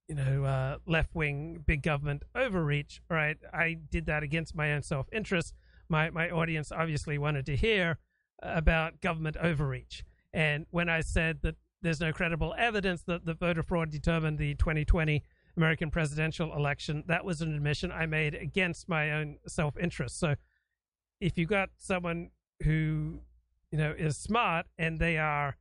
you know uh, left wing big government overreach. Right, I did that against my own self interest. My my audience obviously wanted to hear about government overreach, and when I said that there's no credible evidence that the voter fraud determined the 2020 American presidential election, that was an admission I made against my own self interest. So if you got someone who, you know, is smart and they are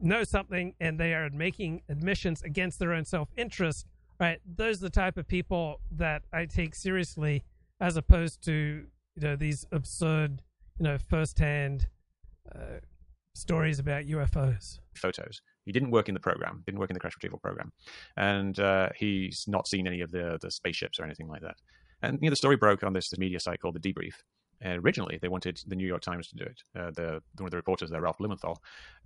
know something and they are making admissions against their own self interest, right? Those are the type of people that I take seriously as opposed to, you know, these absurd, you know, firsthand uh, stories about UFOs. Photos. He didn't work in the program, didn't work in the crash retrieval program, and uh, he's not seen any of the the spaceships or anything like that. And you know, the story broke on this, this media site called the Debrief. And originally, they wanted the New York Times to do it. Uh, the one of the reporters there, Ralph Blumenthal,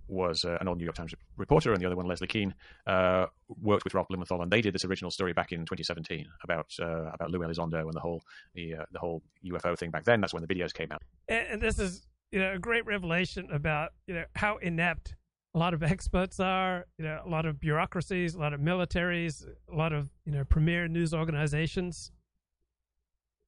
was uh, an old New York Times reporter, and the other one, Leslie Kean, uh, worked with Ralph Blumenthal, and they did this original story back in 2017 about uh, about Lou Elizondo and the whole the uh, the whole UFO thing back then. That's when the videos came out. And this is you know a great revelation about you know how inept a lot of *laughs* experts are, you know, a lot of bureaucracies, a lot of militaries, a lot of you know premier news organizations.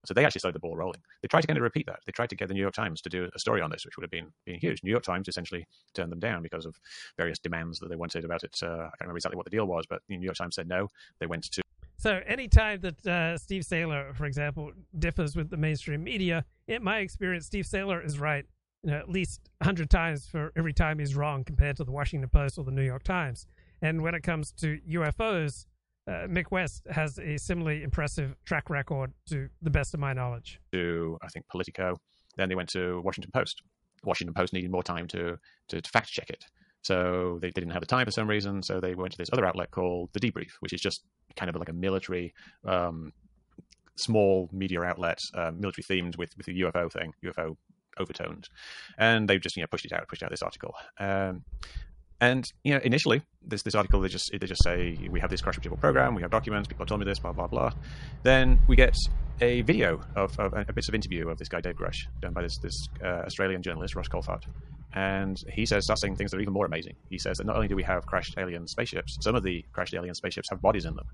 So they actually started the ball rolling. They tried to kind of repeat that. They tried to get the New York Times to do a story on this, which would have been, been huge. New York Times essentially turned them down because of various demands that they wanted about it. Uh, I can't remember exactly what the deal was, but the New York Times said no. They went to So anytime that uh, Steve Sailer, for example, differs with the mainstream media, in my experience, Steve Sailer is right, you know, at least hundred times for every time he's wrong compared to the Washington Post or the New York Times. And when it comes to UFOs, uh, Mick West has a similarly impressive track record, to the best of my knowledge. to I think Politico. Then they went to Washington Post. Washington Post needed more time to to, to fact check it, so they, they didn't have the time for some reason. So they went to this other outlet called the Debrief, which is just kind of like a military, um, small media outlet, uh, military themed with with a UFO thing, UFO overtones, and they've just you know pushed it out, pushed out this article. Um, and you know, initially, this this article they just they just say we have this crash retrieval program, we have documents, people have told me this, blah blah blah. Then we get a video of, of a bits of interview of this guy Dave Grusch, done by this this uh, Australian journalist Ross Coulthart, and he says starts saying things that are even more amazing. He says that not only do we have crashed alien spaceships, some of the crashed alien spaceships have bodies in them.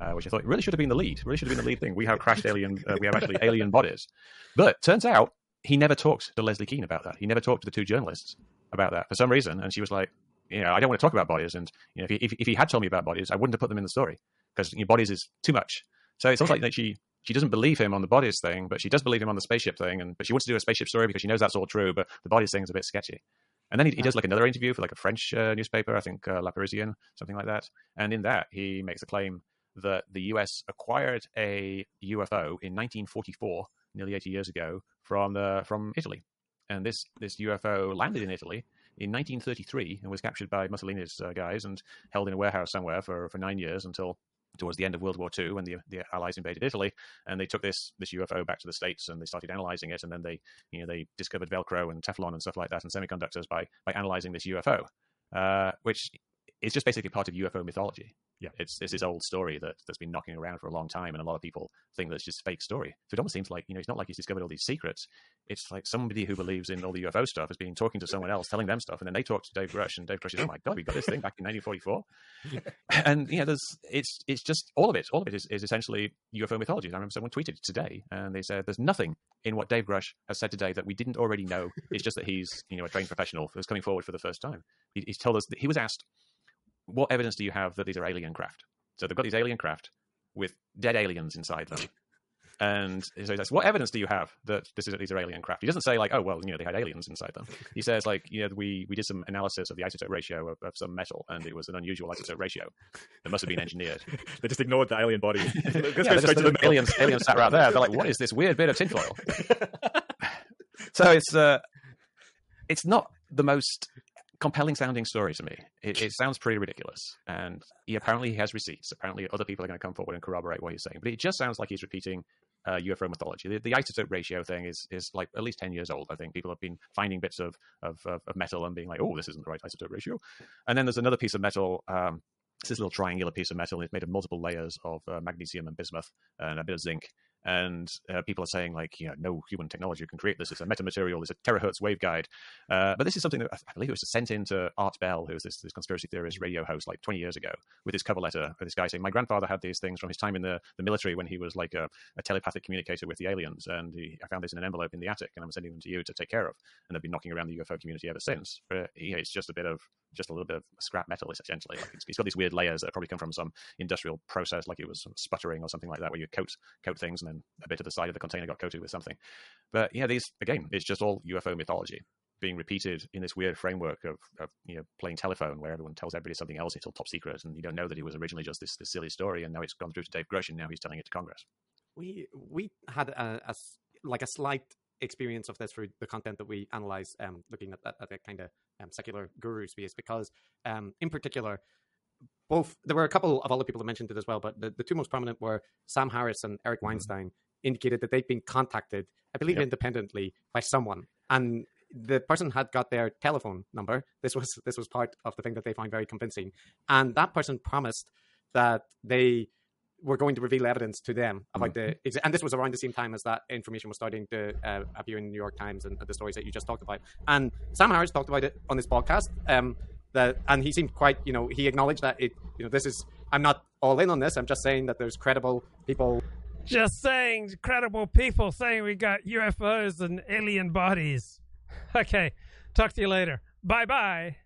Uh, which I thought really should have been the lead. Really should have been the lead thing. We have crashed alien. Uh, we have actually alien bodies, but turns out he never talked to Leslie Kean about that. He never talked to the two journalists about that for some reason. And she was like, you know, I don't want to talk about bodies. And you know, if he, if, if he had told me about bodies, I wouldn't have put them in the story because you know, bodies is too much. So it's almost *laughs* like that she she doesn't believe him on the bodies thing, but she does believe him on the spaceship thing. And but she wants to do a spaceship story because she knows that's all true. But the bodies thing is a bit sketchy. And then he, he does like another interview for like a French uh, newspaper, I think uh, La Parisienne, something like that. And in that, he makes a claim that the US acquired a UFO in 1944, nearly 80 years ago, from the from Italy. And this this UFO landed in Italy in 1933 and was captured by Mussolini's uh, guys and held in a warehouse somewhere for, for nine years until towards the end of World War II when the the Allies invaded Italy and they took this this UFO back to the states and they started analyzing it and then they you know they discovered Velcro and Teflon and stuff like that and semiconductors by by analyzing this UFO, uh, which is just basically part of UFO mythology. Yeah, it's, it's this old story that that's been knocking around for a long time, and a lot of people think that it's just fake story. So it almost seems like you know it's not like he's discovered all these secrets. It's like somebody who believes in all the UFO stuff has been talking to someone else, telling them stuff, and then they talk to Dave Grusch, and Dave Grusch is, "Oh my god, we got this thing back in 1944." *laughs* *laughs* and you know, there's it's it's just all of it. All of it is, is essentially UFO mythology. And I remember someone tweeted today, and they said there's nothing in what Dave Grusch has said today that we didn't already know. It's just that he's you know a trained professional who's coming forward for the first time. He, he's told us that he was asked, "What evidence do you have that these are alien craft?" So they've got these alien craft with dead aliens inside them. *laughs* And so he says, "What evidence do you have that this is these are alien craft?" He doesn't say like, "Oh, well, you know, they had aliens inside them." *laughs* He says like, "You know, we we did some analysis of the isotope ratio of, of some metal, and it was an unusual isotope ratio that must have been engineered." *laughs* they just ignored the alien body. Yeah, go they're straight just- to the the aliens, aliens sat right there. They're like, "What is this weird bit of tinfoil?" so it's uh, it's not the most compelling sounding story to me. It, it sounds pretty ridiculous, and he apparently he has receipts. Apparently, other people are going to come forward and corroborate what he's saying. But it just sounds like he's repeating uh, UFO mythology. The, the isotope ratio thing is is like at least ten years old. I think people have been finding bits of of, of, of metal and being like, "Oh, this isn't the right isotope ratio." And then there's another piece of metal. Um, it's this little triangular piece of metal. It's made of multiple layers of uh, magnesium and bismuth and a bit of zinc. And uh, people are saying like, you know, no human technology can create this. It's a metamaterial. It's a terahertz waveguide. Uh, but this is something that I believe it was sent in to Art Bell, who was this, this conspiracy theorist radio host like 20 years ago, with his cover letter this guy saying, my grandfather had these things from his time in the, the military when he was like a, a telepathic communicator with the aliens. And he, I found this in an envelope in the attic, and I'm sending them to you to take care of. And they've been knocking around the UFO community ever since. But yeah, it's just a bit of just a little bit of scrap metal essentially. Like it's, it's got these weird layers that probably come from some industrial process, like it was sputtering or something like that, where you coat coat things and then a bit of the side of the container got coated with something. But yeah, these again, it's just all UFO mythology being repeated in this weird framework of, of you know playing telephone, where everyone tells everybody something else, it's all top secret, and you don't know that it was originally just this, this silly story, and now it's gone through to Dave Grusch, and now he's telling it to Congress. we we had a, a like a slight experience of this through the content that we analyze um looking at that at the kind of um, secular guru space because um in particular both there were a couple of other people that mentioned it as well but the, the two most prominent were sam harris and eric weinstein indicated that they'd been contacted i believe Yep. independently by someone and the person had got their telephone number this was this was part of the thing that they found very convincing and that person promised that they were going to reveal evidence to them about the and this was around the same time as that information was starting to uh, appear in the New York Times and the stories that you just talked about. And Sam Harris talked about it on his podcast. Um, that, and he seemed quite, you know, he acknowledged that it, you know, this is. I'm not all in on this. I'm just saying that there's credible people. Just saying, credible people saying we got UFOs and alien bodies. *laughs* Okay, talk to you later. Bye bye.